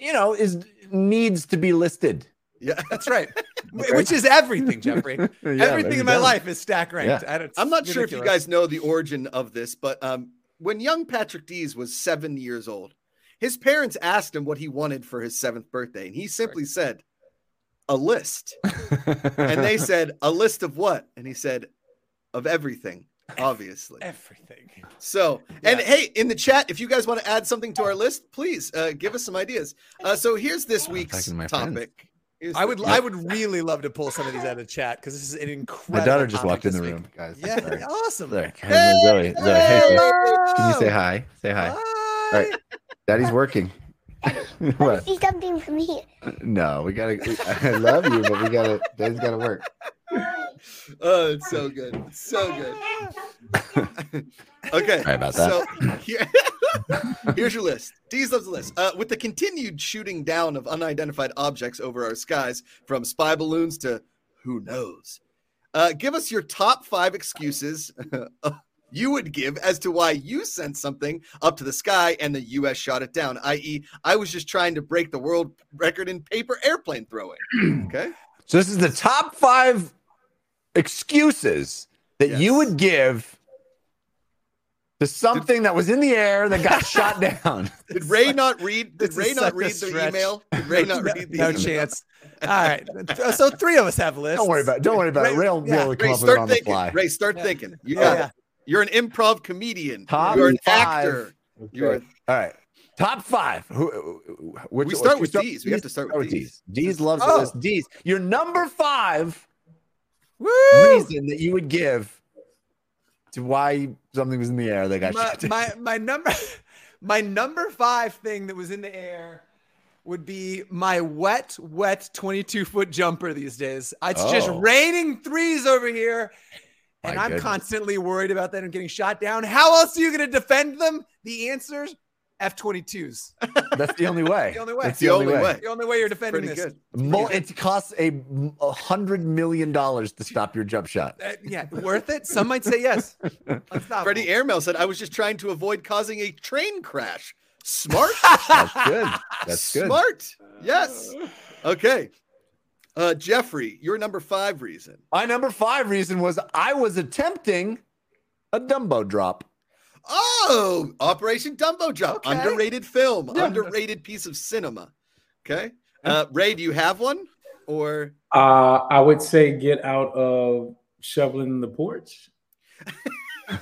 you know is needs to be listed. Yeah. That's right. Which is everything, Jeffrey. Yeah, everything in my does. life is stack ranked. Yeah. I'm not it's sure if you guys know the origin of this, but um, when young Patrick Dees was seven years old, his parents asked him what he wanted for his seventh birthday, and he simply said, "A list." And they said, "A list of what?" And he said, "Of everything." Obviously. everything. So, and hey, in the chat, if you guys want to add something to our list, please uh, give us some ideas. Uh, so here's this week's my topic. I the- would I would really love to pull some of these out of the chat because this is an incredible. My daughter just walked in this the week. room, guys. Yeah, Sorry. awesome. Sorry. Zoe, Zoe, Zoe, hey, can you say hi? Say hi. Hi. All right. Daddy's working. what? See something from here. No, we gotta. I love you, but we gotta. Daddy's gotta work. Oh, it's so good. It's so good. okay. Sorry about that. So here, here's your list. Dees loves the list. Uh, with the continued shooting down of unidentified objects over our skies, from spy balloons to who knows, uh, give us your top five excuses you would give as to why you sent something up to the sky and the U.S. shot it down. I.e., I was just trying to break the world record in paper airplane throwing. Okay. So this is the top five excuses that you would give to something that was in the air that got shot down. Did Ray not read? Did Ray not read the stretch. email? Did Ray not no, read the no email? chance. All right. So three of us have lists. Don't worry about. It. Don't worry about it. Ray- Ray will yeah. able come Ray, up with it start on the thinking. fly. Ray, start Yeah. thinking. You Yeah, got yeah. it. You're an improv comedian. Top You're an five. actor. You're. All right. Top five. Who? who- Which, We start with start- Dees. We have to start oh, with Dees. Dees loves Oh. the list. Dees. Your number five Woo! reason that you would give to why something was in the air that got my, shot my my number my number five thing that was in the air would be my wet wet 22 foot jumper these days it's just Oh. raining threes over here and My i'm goodness. constantly worried about them getting shot down how else are you going to defend them the answer's f-22s That's the only way. The only way. That's The only way. the only way you're defending Pretty this good. Mo- it costs a, a hundred million dollars to stop your jump shot. Uh, yeah worth it some might say yes Freddie Airmail said, "I was just trying to avoid causing a train crash." Smart. That's good. That's good. Smart. Yes. Okay. Uh, Jeffrey, your number five reason. My number five reason was I was attempting a Dumbo drop. Oh, Operation Dumbo Drop. Okay. Underrated film. Yeah. Underrated piece of cinema. Okay. Uh, Ray, do you have one? Or Uh, I would say get out of shoveling the porch.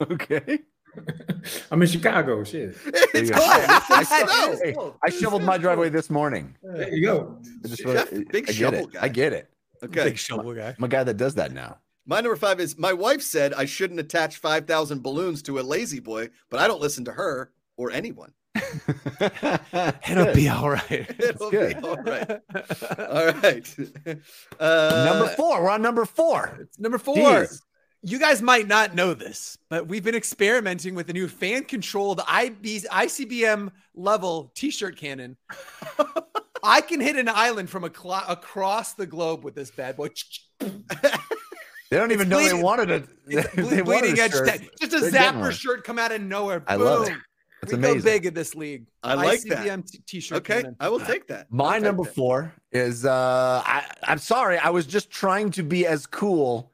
Okay. I'm in Chicago. Shit. it's you cold. I, snow. hey, I shoveled my driveway this morning. There you go. I just Jeff, wanna- big I get shovel it. guy. I get it. Okay. big shovel guy I'm a guy that does that now. My number five is my wife said I shouldn't attach 5,000 balloons to a lazy boy, but I don't listen to her or anyone. it'll be all right It'll good. be all right. All right. Uh, number four. We're on number four. it's number four Dees. You guys might not know this, but we've been experimenting with a new fan-controlled IB, ICBM level T-shirt cannon. I can hit an island from a cl- across the globe with this bad boy. They don't even know they wanted it. It's they ble- wanted bleeding edge shirt. tech. Just a They're zapper shirt come out of nowhere. I love it. Boom. That's we amazing. go big in this league. I like that. ICBM t- t-shirt Okay, cannon. I will take that. My take number that. four is uh I, I'm sorry, I was just trying to be as cool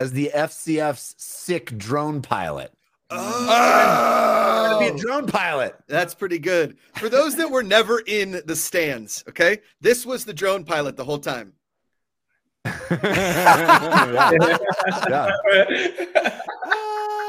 as the FCF's sick drone pilot. Oh, Be a drone pilot. that's pretty good. For those that were never in the stands, okay, this was the drone pilot the whole time. Yeah. Yeah.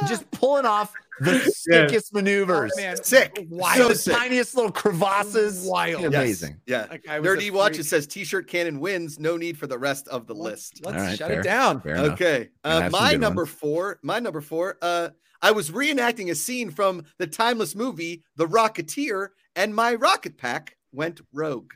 Just pulling off the sickest maneuvers. Oh, man. Sick, Wild. so the sick. tiniest little crevasses. Wild. Yes. Amazing. Yeah. That guy was a Nerdy Watches freak. says T-shirt cannon wins. No need for the rest of the list. Let's All right, shut fair. it down. Fair. Okay. Uh, my number ones. four. My number four. Uh, I was reenacting a scene from the timeless movie The Rocketeer, and my rocket pack went rogue.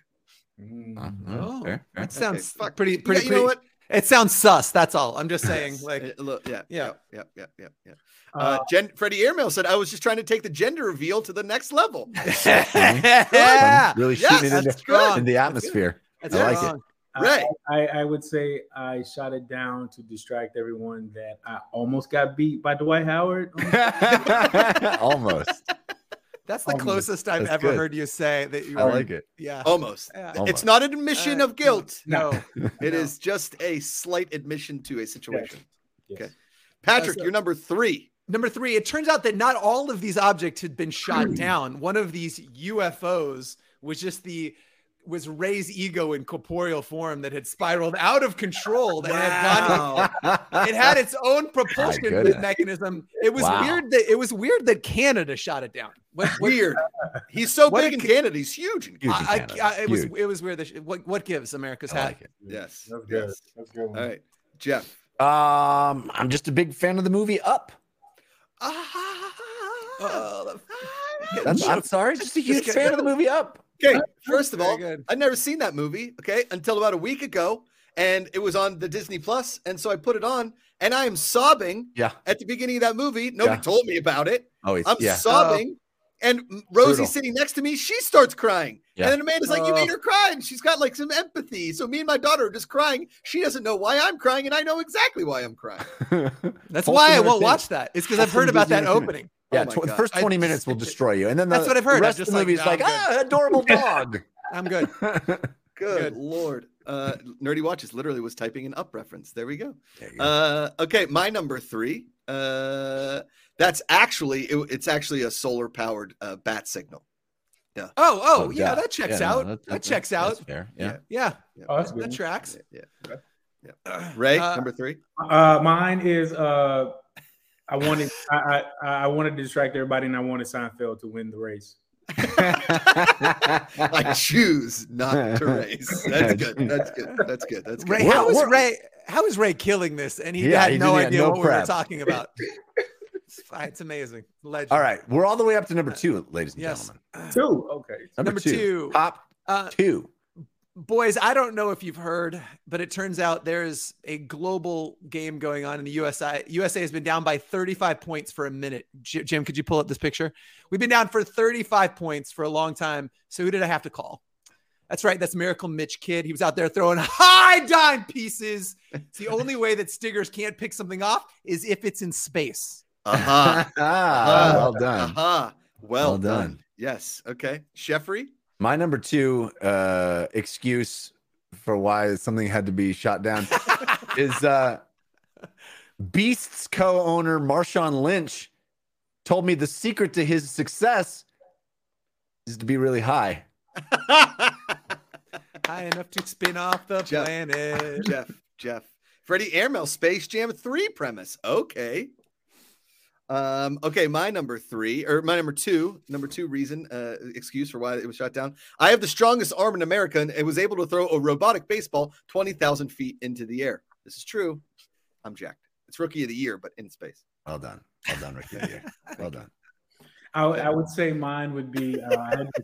Mm. Uh, Oh, fair, fair. that sounds fuck. pretty, Yeah, pretty, you pretty. know what? It sounds sus. That's all. I'm just saying. Like, look, yeah, Yeah. yeah, yeah, yeah, yeah. Yeah. Uh, Uh, Jen, Freddie Airmail said I was just trying to take the gender reveal to the next level. yeah, Really Yes, shooting it that's into, in the atmosphere. that's I like strong. Right. I, I would say I shot it down to distract everyone that I almost got beat by Dwight Howard. Almost. That's the Almost. closest I've That's ever good. heard you say that you I were. like it. Yeah. Almost. Yeah. It's not an admission Uh, of guilt. No. It no. is just a slight admission to a situation. Yes. Okay. Patrick, so- you're number three. Number three, it turns out that not all of these objects had been shot down. One of these UFOs was just the was Ray's ego in corporeal form that had spiraled out of control. That had gone, it had its own propulsion mechanism. It was Wow. weird that it was weird that Canada shot it down. What, what- Weird. He's so What big in ca- Canada. He's huge. In Huge I, I, Canada. I- it was it was weird. That what what gives America's I hat? like it. Yes. That's good. Yes. That's good. All right. Jeff. Um, I'm just a big fan of the movie Up. Oh, That's, I'm sorry, just a huge fan of the movie Up. Okay, first of all. I'd never seen that movie, okay, until about a week ago, and it was on the Disney Plus, and so I put it on, and I am sobbing Yeah. at the beginning of that movie. Nobody Yeah. told me about it. Oh, Always. I'm yeah. sobbing, and Rosie's Brutal. sitting next to me. She starts crying, Yeah. and then Amanda's like, "You made her cry," and she's got like some empathy. So me and my daughter are just crying. She doesn't know why I'm crying, and I know exactly why I'm crying. That's Wholesome why I won't watch that. It's because I've heard about that opening. yeah, Oh tw- the first 20 just- minutes will destroy you. And then the, That's what I've heard. the I'm rest of just the like, movie is nah, like, I'm ah, adorable dog. I'm good. Good, Good. lord. Uh, Nerdy Watches literally was typing an up reference. There we go. There you go. Uh, okay, my number three. Uh, that's actually it- it's actually a solar powered uh, bat signal. Yeah. Oh, oh, yeah, yeah. that checks Yeah, no, out. that- that, that- checks that's out. fair. Yeah. Yeah, Yeah. Oh, that's good. that tracks. Yeah, yeah. yeah. Ray, Uh, number three. Uh, mine is uh, I wanted I, I I wanted to distract everybody, and I wanted Seinfeld to win the race. I choose not to race. That's good. That's good. That's good. That's good. Ray, how is Ray? How is Ray killing this? And he Yeah, had he no didn't- he had idea no what we were talking about. It's, amazing. Legend. All right. We're all the way up to number two, ladies and Yes. gentlemen. Two. Okay. Number, Number two. two. Top Uh, two. boys, I don't know if you've heard, but it turns out there's a global game going on in the USA. USA has been down by 35 points for a minute. Jim, could you pull up this picture? We've been down for 35 points for a long time. So who did I have to call? That's right. That's Miracle Mitch Kidd. He was out there throwing high dime pieces. It's the only way that Stiggers can't pick something off is if it's in space. Aha. ah, Uh, well done. Aha. Well, Well done. done. Yes. Okay. Jeffrey. My number two uh, excuse for why something had to be shot down is uh, Beast's co-owner Marshawn Lynch told me the secret to his success is to be really high. High enough to spin off the Jeff. planet. Jeff. Jeff. Freddie Airmail Space Jam 3 premise. Okay. Um, okay, my number three, or my number two, number two reason, uh, excuse for why it was shot down. I have the strongest arm in America and was able to throw a robotic baseball 20,000 feet into the air. This is true. I'm jacked. It's rookie of the year, but in space. Well done. Well done, Ricky. Here. Well done. I, I would say mine would be uh, I, had to,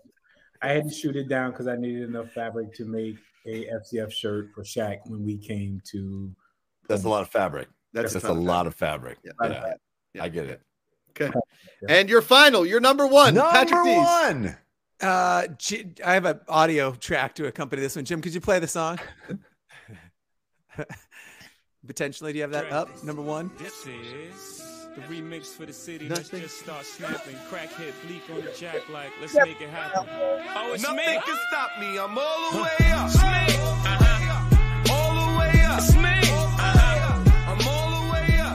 I had to shoot it down because I needed enough fabric to make a FCF shirt for Shaq when we came to. That's a lot of fabric. That's, That's a ton of lot fabric. of fabric. Yeah. Yeah, Yeah. I get it. Okay. And your final, your number one, Number Patrick Dees. one. Uh, J- I have an audio track to accompany this one. Jim, could you play the song? Potentially, do you have that up? Number one. This is the remix for the city. Let's just start snapping. Crackhead bleak on the jack like, let's make it happen. Oh, it's Nothing me. can stop me. I'm all the way up. It's me. Uh-huh. All the way up. It's me.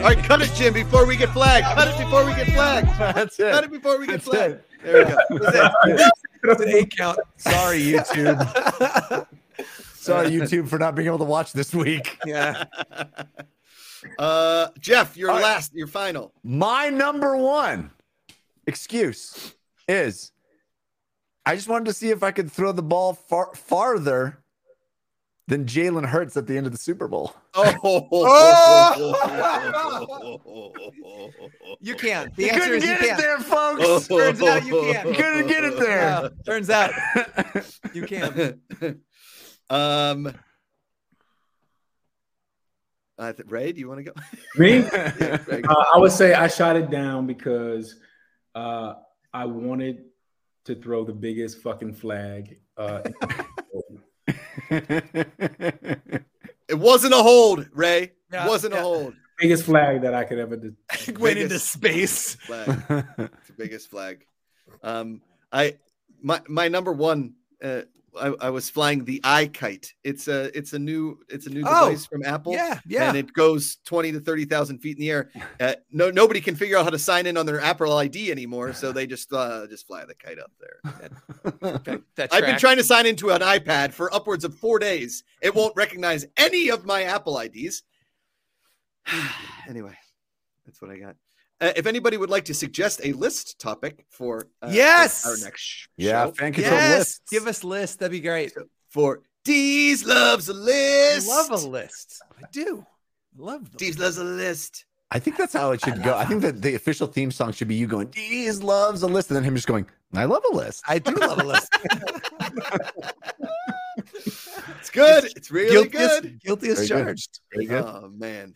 Right, cut it, Jim, before we get flagged. Cut it before we get flagged. That's it. Cut it before we get That's flagged. it. There we go. That's it. It's an eight count. Sorry, YouTube. Sorry, YouTube, for not being able to watch this week. Yeah. Uh, Jeff, your All right. last, your final. My number one excuse is I just wanted to see if I could throw the ball far farther than Jalen Hurts at the end of the Super Bowl. Oh. You can't. The You answer couldn't is you get it can. there, folks. Turns out you can't. You couldn't get it there. Yeah, turns out you can't. um, uh, th- Ray, do you want to go? Me? Yeah, Ray. Uh, I would say I shot it down because uh, I wanted to throw the biggest fucking flag. Uh, it wasn't a hold, Ray. It wasn't a hold. biggest flag that I could ever do. Went into space. Flag. It's the biggest flag. Um, I my my number one. Uh, I, I was flying the iKite. It's a it's a new it's a new Oh, device from Apple. Yeah, yeah. and it goes 20 to 30,000 feet in the air. Uh, no, nobody can figure out how to sign in on their Apple ID anymore, so they just uh, just fly the kite up there. that, that I've been trying to sign into an iPad for upwards of four days. It won't recognize any of my Apple IDs. anyway, that's what I got. Uh, if anybody would like to suggest a list topic for uh, Yes! our next sh- yeah, show, fan control Yes, lists. give us lists. That'd be great. for Dees loves a list. love a list. I do. Love them. Dees loves a list. I think that's how it should go. I think that the official theme song should be you going, Dees loves a list, and then him just going, I love a list. I do love a list. It's good. It's really guilty, as, good. guilty as Very charged. Very good. Oh man.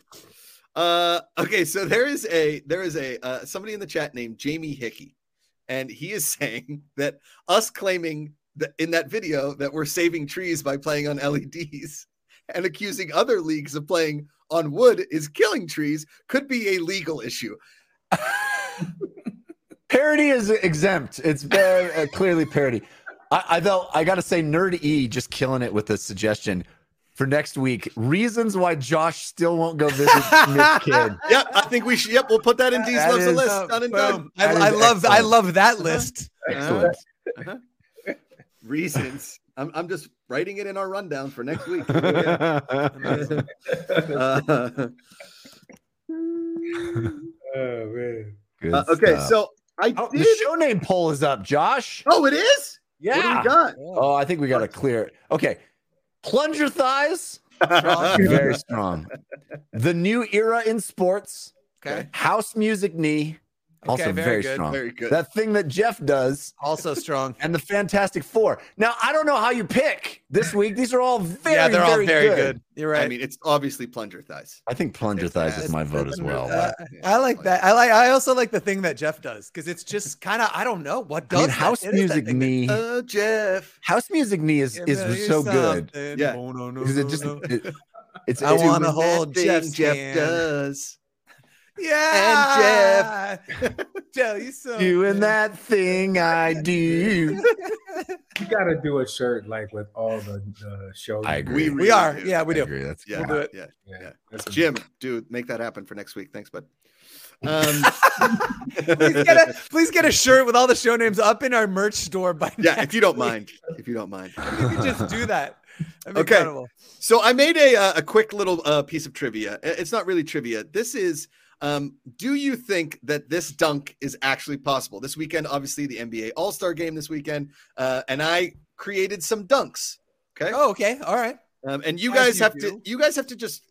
Uh okay, so there is a there is a uh, somebody in the chat named Jamie Hickey, and he is saying that us claiming that in that video that we're saving trees by playing on LEDs and accusing other leagues of playing on wood is killing trees could be a legal issue. Parody is exempt. It's very uh, clearly parody. I, I though I gotta say, Nerd E just killing it with the suggestion for next week. Reasons why Josh still won't go visit Nick Kid. Yep, I think we should. Yep, we'll put that in Dees That loves a is- list. Uh, Done and done. I, That I is love I love that list. Uh-huh. Uh-huh. Reasons. I'm, I'm just writing it in our rundown for next week. Uh, Oh man. Uh, okay, stuff. so I Oh, did. the show name poll is up, Josh. Oh, it is. Yeah. What do we got? Oh, I think we got to clear it. Okay. Plunger thighs, very strong. The new era in sports, Okay. house music knee, also Okay, very, very good, strong. Very good. That thing that Jeff does, Also strong. and the Fantastic Four. Now, I don't know how you pick this week. These are all very, yeah, they're all very, very good. good. You're right. I mean, it's obviously plunger thighs. I think plunger thighs is my vote as well. Uh, Yeah, I like that. I like. I also like the thing that Jeff does because it's just kind of. I don't know what I does. mean, house that music thing that- knee, Oh, Jeff. house music knee is, Give me is so good. Yeah. Oh, no, no, because it just no. it, it's I it's- wanna Doing hold that thing Jeff's Jeff hand. does. Yeah. And Jeff. Tell you so. doing that thing I do. You gotta do a shirt like with all the, the shows. I agree. We, We are. do. Yeah, we do. agree. That's Yeah, We'll do it. yeah, Yeah, yeah. that's a- Jim, dude, make that happen for next week. Thanks, bud. Um, please get a please get a shirt with all the show names up in our merch store by yeah, next if you don't week. mind, if you don't mind. If you could just do that. That'd Okay. incredible. So I made a uh, a quick little uh, piece of trivia. It's not really trivia. This is um, do you think that this dunk is actually possible? This weekend, obviously, the NBA All Star game this weekend, uh, and I created some dunks. Okay, Oh, okay. All right. um, and you guys you have do. to you guys have to just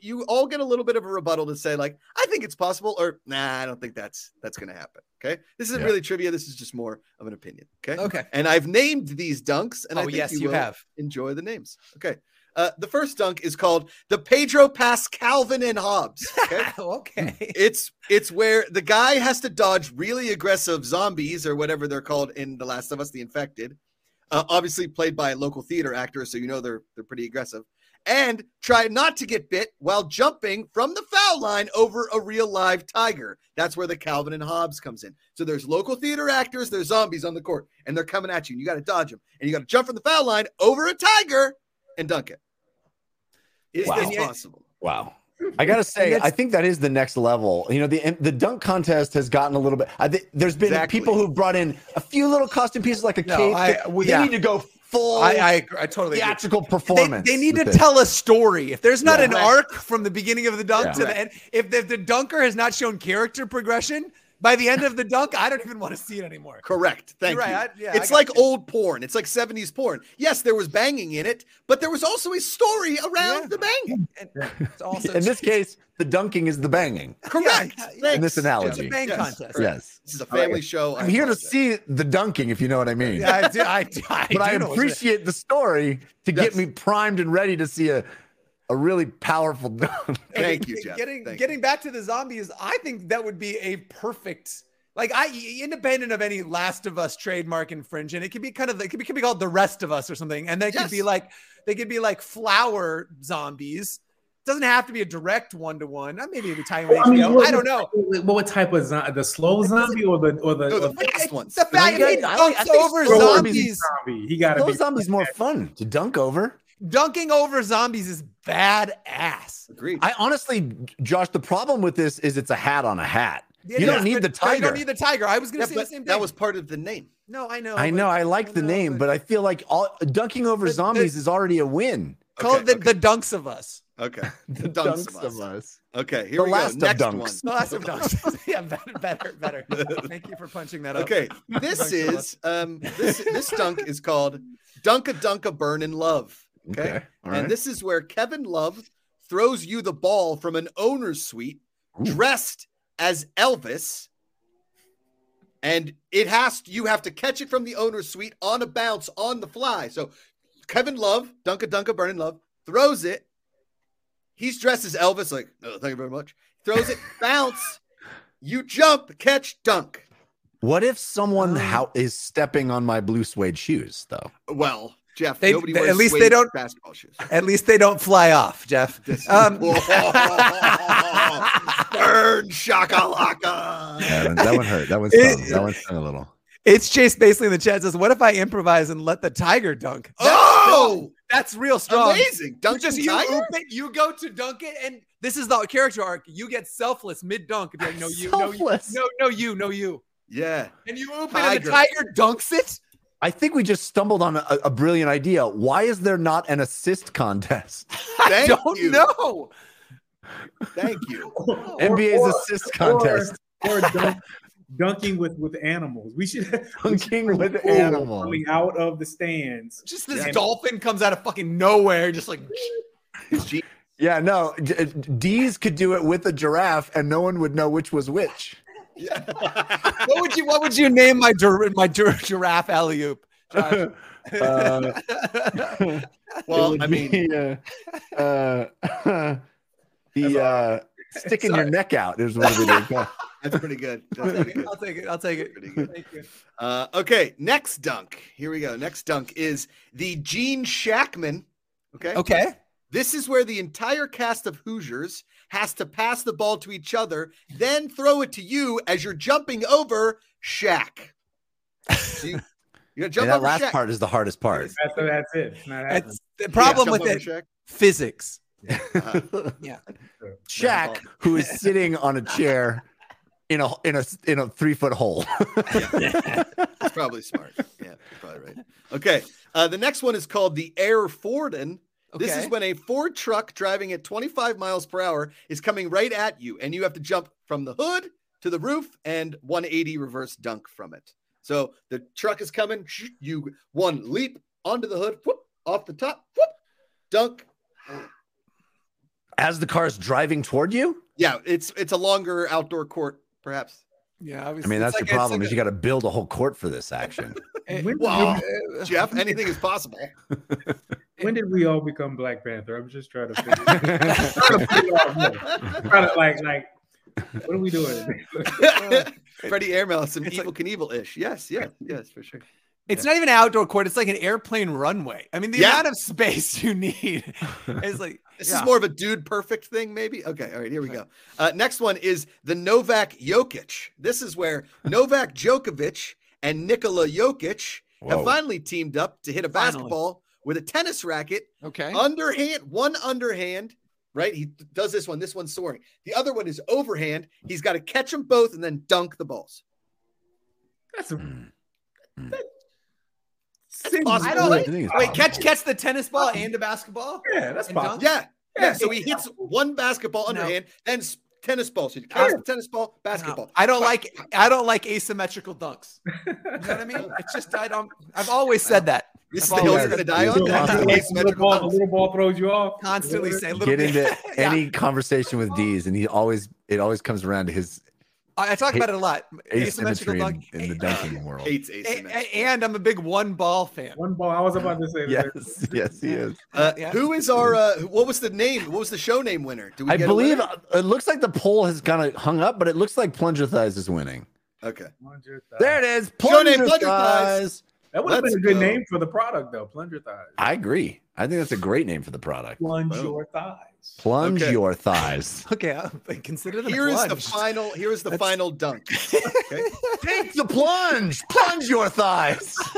you all get a little bit of a rebuttal to say like I think it's possible or nah I don't think that's that's going to happen. Okay, this isn't Yeah. really trivia. This is just more of an opinion. Okay, Okay. and I've named these dunks, and I oh think yes, you, you have. enjoy the names. Okay. Uh, the first dunk is called the Pedro Pass Calvin and Hobbes. Okay. okay. it's it's where the guy has to dodge really aggressive zombies or whatever they're called in The Last of Us, the infected. Uh, obviously played by local theater actors, so you know they're they're pretty aggressive. And try not to get bit while jumping from the foul line over a real live tiger. That's where the Calvin and Hobbes comes in. So there's local theater actors, there's zombies on the court, and they're coming at you. And you got to dodge them, and you got to jump from the foul line over a tiger and dunk it. Is Wow. possible? Wow. I gotta say, I think that is the next level. You know, the the dunk contest has gotten a little bit. I think there's been Exactly. people who brought in a few little costume pieces, like a No, cape. I- well, they yeah. need to go full I, I, agree. I totally theatrical They, performance. they need to this. tell a story. If there's not Yeah. an arc from the beginning of the dunk Yeah. to the end, if the, if the dunker has not shown character progression by the end of the dunk, I don't even want to see it anymore. Correct. Thank You're you. right. I- yeah, I like you. old porn. It's like 70s porn. Yes, there was banging in it, but there was also a story around Yeah. the banging. And it's also In this case, the dunking is the banging. Correct. yeah, yeah. In this it's analogy. a bang Yes. contest. Yes. This is a family show. I I'm here to apologize. see the dunking, if you know what I mean. Yeah, I do. I, do- I but I do know what's appreciate the story to get me primed and ready to see a, a really powerful dunk. Thank you, Jeff. Getting Thank getting back to the zombies, I think that would be a perfect. Like I, independent of any Last of Us trademark infringement, it could be kind of it could be, could be called the Rest of Us or something, and they could be like they could be like flower zombies. Doesn't have to be a direct one to one. Maybe it'd be tying Well, I mean, what- I don't know. What, what type of zombie? The slow zombie or the or the, No, the or the fast ones. The fact Yeah, that he I like- I dunks think over slow zombies, zombie? He got to be. Zombies more fun to dunk over. dunking over zombies is badass. Agreed. I honestly, Josh, the problem with this is it's a hat on a hat. Yeah, you yeah, don't need the but- no, You tiger. don't need the tiger. I was gonna Yeah, say the same thing. that was part of the name. no, I know. I know, I like the know, name, but I feel like all dunking over The- the- zombies is already a win. call it the, the dunks of us. Okay. The dunks, of us. us. Okay, here The we last of go. Next dunks. one. No, that's some dunks. yeah, better, better, better. Thank you for punching that up. Okay, this is um this this dunk is called Dunka Dunka Burning Love. Okay. Okay. All right. And this is where Kevin Love throws you the ball from an owner's suite Ooh. dressed as Elvis. And it has you have to catch it from the owner's suite on a bounce on the fly. So Kevin Love, Dunka Dunka Burning Love, throws it. He's dressed as Elvis, like, no, thank you very much. Throws it, bounce. You jump, catch, dunk. what if someone Um, how is stepping on my blue suede shoes though? Well, Jeff, They- nobody wears at least they don't- basketball shoes. At least they don't fly off, Jeff. This- Um, Burn shakalaka. Yeah, that, that one hurt. That one It- stung. That one stung a little. it's Chase basically in the chat says, "What if I improvise and let the tiger dunk?" That's Oh, strong. that's real strong. amazing! You Dunk just you, oop it, you go to dunk it, and this is the character arc. You get selfless mid dunk. If you're like, no, you, no, you, Selfless. no, no, you, no, you, Yeah. and you open it, and the Tiger. tiger dunks it. I think we just stumbled on a, a brilliant idea. Why is there not an assist contest? I Thank don't you. know. Thank you. NBA's or- assist contest. or dunk, dunking with with animals. We should we should Dunking with animals. coming out of the stands. Just this Yeah. dolphin comes out of fucking nowhere, just like Yeah, no. D- Dees could do it with a giraffe, and no one would know which was which. What would you what would you name my gir- my gir- giraffe alley oop? Uh, well, I mean, be, uh, uh, the uh, sticking your neck out is what it would that's pretty good. That's pretty good. I'll take it. I'll take it. Pretty good. Thank you. Uh, okay, next dunk. Here we go. Next dunk is the Gene Shackman. Okay. Okay. This is where the entire cast of Hoosiers has to pass the ball to each other, then throw it to you as you're jumping over Shaq. So you, you gotta jump And that over last Shaq. part is the hardest part. That's that's it. It's not the problem jump with it. Shaq. Physics. Uh, Yeah. Shaq, who is sitting on a chair in a in a in a three foot hole. That's probably smart. Yeah, probably right. Okay. Uh, the next one is called the Air Forden. This is when a Ford truck driving at 25 miles per hour is coming right at you, and you have to jump from the hood to the roof and 180 reverse dunk from it. So the truck is coming, you one leap onto the hood, whoop, off the top, whoop, dunk. As the car is driving toward you, Yeah, it's it's a longer outdoor court, perhaps. Yeah. I mean that's the problem is you got to build a whole court for this action. When- Well, Jeff, anything is possible. when did we all become Black Panther? I'm just trying to figure. trying to figure out more. Trying to like like what are we doing? Freddie Airmail, some Evel Knievel ish. Yes, yeah, yes, for sure. It's not even an outdoor court. It's like an airplane runway. I mean, the Yeah. amount of space you need is like This yeah. is more of a dude perfect thing, maybe. Okay, all right, here we go. Uh, next one is the Novak Jokic. This is where Novak Djokovic and Nikola Jokic have finally teamed up to hit a Finally. basketball with a tennis racket, okay. underhand, one underhand. Right, he does this one. This one's soaring. The other one is overhand. He's got to catch them both and then dunk the balls. That's a Mm. seems possible. I don't I like. think Wait, possible. catch catch the tennis ball and the basketball. Yeah, that's And possible. Yeah, yeah. Yeah, So he it's hits one basketball No. underhand, then tennis ball. So he catches the tennis ball, basketball. No, I don't like I don't like asymmetrical dunks. You know what I mean? It's just I don't. I've always said that. This is the hill you're going to die on. Yeah. That's the little ball, a little ball throws you off. Constantly Whatever. saying little Get bit- into Yeah. any conversation with Dees, and he always it always comes around to his I I talk about it a lot. Asymmetrical asymmetry in, dunk. in the dunking world. Hates A- asymmetry. a- and I'm a big one ball fan. One ball. I was about to say that. Yes, yes, he is. Uh, Yeah. Who is our? Uh, what was the name? What was the show name winner? Do we I get believe winner? uh, it looks like the poll has kind of hung up, but it looks like Plunger Thighs is winning. Okay. There it is. Show name, Plunger Plunger Thighs. Thighs. That would have been a good go. name for the product, though. Plunger thighs. I agree. I think that's a great name for the product. Plunge Boom. your thighs. Plunge Okay. your thighs. Okay, I'll consider them Here is the final. Here is the That's- final dunk. Okay. Take the plunge. Plunge your thighs.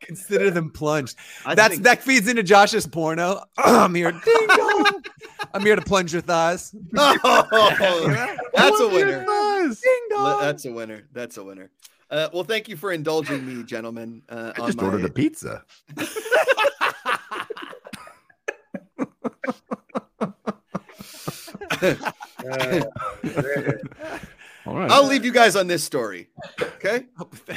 Consider them plunged. I That's think- that feeds into Josh's porno. I'm here. Ding dong. I'm here to plunge your thighs. Oh, that's a Plunge your winner. Ding dong. That's a winner. That's a winner. Uh, well, thank you for indulging me, gentlemen. Uh, I on just my- ordered a pizza. Uh, All right. I'll leave you guys on this story. Okay.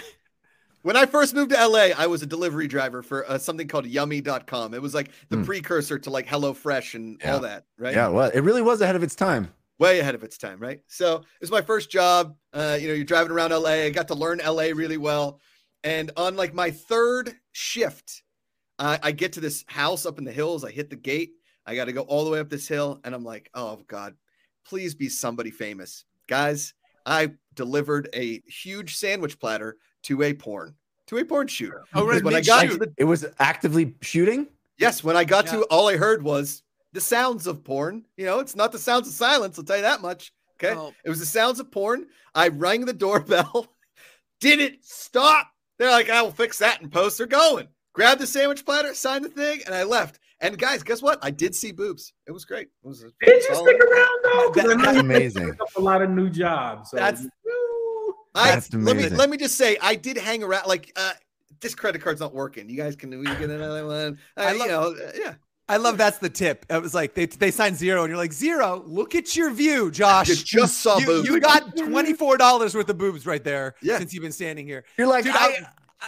When I first moved to LA, I was a delivery driver for uh, something called yummy.com. It was like the Hmm. precursor to like HelloFresh and Yeah. all that, right? Yeah, well, it really was ahead of its time. Way ahead of its time, right? So it was my first job. Uh, you know, you're driving around LA. I got to learn LA really well. And on like my third shift, uh, I get to this house up in the hills. I hit the gate. I got to go all the way up this hill. And I'm like, oh God, please be somebody famous. Guys, I delivered a huge sandwich platter to a porn, to a porn shoot. Oh, right, when I got to the It was actively shooting. Yes, when I got Yeah. to all I heard was the sounds of porn. You know, it's not the sounds of silence, I'll tell you that much. Okay. Oh. It was the sounds of porn. I rang the doorbell. Did it stop? They're like, I will fix that in post. They're going. Grab the sandwich platter, signed the thing, and I left. And guys, guess what? I did see boobs. It was great. It was a Did you stick around though? 'Cause I know That's you amazing. picked up a lot of new jobs. So That's- I, That's let me amazing. let me just say, I did hang around. Like, uh, this credit card's not working. You guys can we get another one. Uh, I you love- know, uh, yeah. I love that's the tip. It was like they they signed zero, and you're like zero. Look at your view, Josh. You just saw you, boobs. you got twenty four dollars worth of boobs right there. Yeah. since you've been standing here. You're like, Dude, I, I-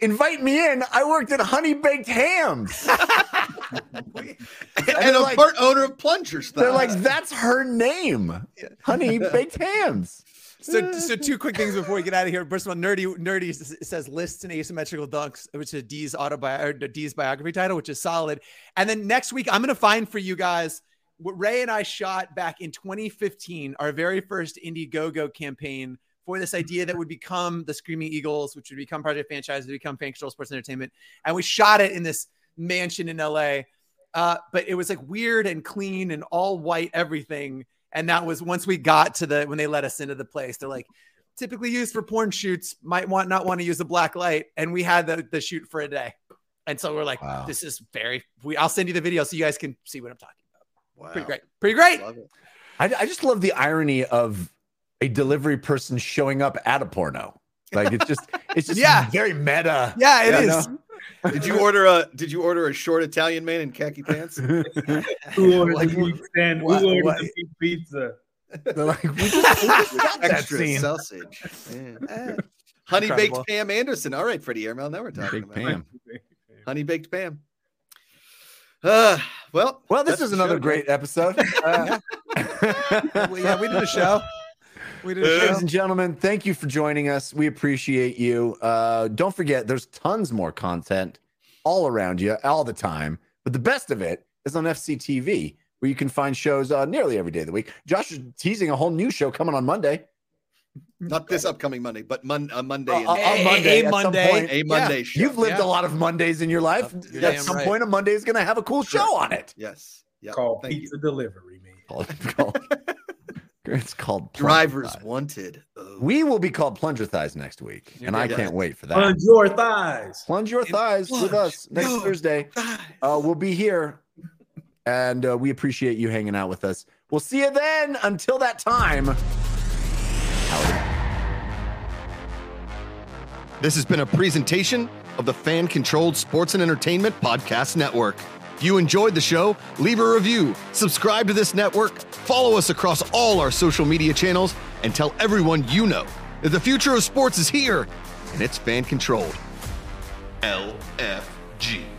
invite me in. I worked at Honey Baked Hams. and they're a like- part owner of Plunger stuff. They're like, that's her name. Honey Baked Hams. So, so two quick things before we get out of here. First of all, nerdy, nerdy says lists and asymmetrical dunks, which is Dees autobi or Dees biography title, which is solid. And then next week, I'm to find for you guys what Ray and I shot back in 2015, our very first Indiegogo campaign for this idea that would become the Screaming Eagles, which would become Project Franchise, would become Fan Control Sports Entertainment. And we shot it in this mansion in LA. Uh, but it was like weird and clean and all white everything. And that was once we got to the when they let us into the place, they're like, typically used for porn shoots, might want not want to use a black light. And we had the, the shoot for a day. And so we're like, Wow. this is very we I'll send you the video so you guys can see what I'm talking about. wow. Pretty great. Pretty great. I, I just love the irony of a delivery person showing up at a porno. Like it's just, it's just Yeah. very meta. Yeah, it is. Yeah, is. no. Did you order a Did you order a short Italian man in khaki pants? Who ordered Like, the beef stand? Who ordered what- the beef pizza? They're like, we just, we just got that Extra scene. sausage. Yeah. Honey Incredible. baked Pam Anderson. All right, Freddie Airmail. Now we're talking Big about Pam. honey baked Pam. Uh, well, Well, this is another show, great episode. Uh, Well, yeah, we did a show. We did a Ladies and gentlemen, thank you for joining us. We appreciate you. Uh, don't forget, there's tons more content all around you all the time. But the best of it is on FCTV, where you can find shows uh, nearly every day of the week. Josh is teasing a whole new show coming on Monday. Not this upcoming Monday, but mon- uh, Monday. Uh, uh, A- on a- Monday, a Monday. point. a Monday show. You've lived Yeah. a lot of Mondays in your life. You're At some right. point, a Monday is going to have a cool show on it. yes. Yeah. Called Thank pizza delivery, man. Called- called- it's called Plunger Drivers Thighs. wanted. Oh. We will be called Plunger Thighs next week, and I Yeah. can't wait for that. Plunge your thighs. Plunge your thighs with us next Thursday. Uh, we'll be here, and uh, we appreciate you hanging out with us. We'll see you then. Until that time, howdy. This has been a presentation of the Fan Controlled Sports and Entertainment Podcast Network. If you enjoyed the show, leave a review, subscribe to this network, follow us across all our social media channels, and tell everyone you know that the future of sports is here and it's fan controlled. LFG.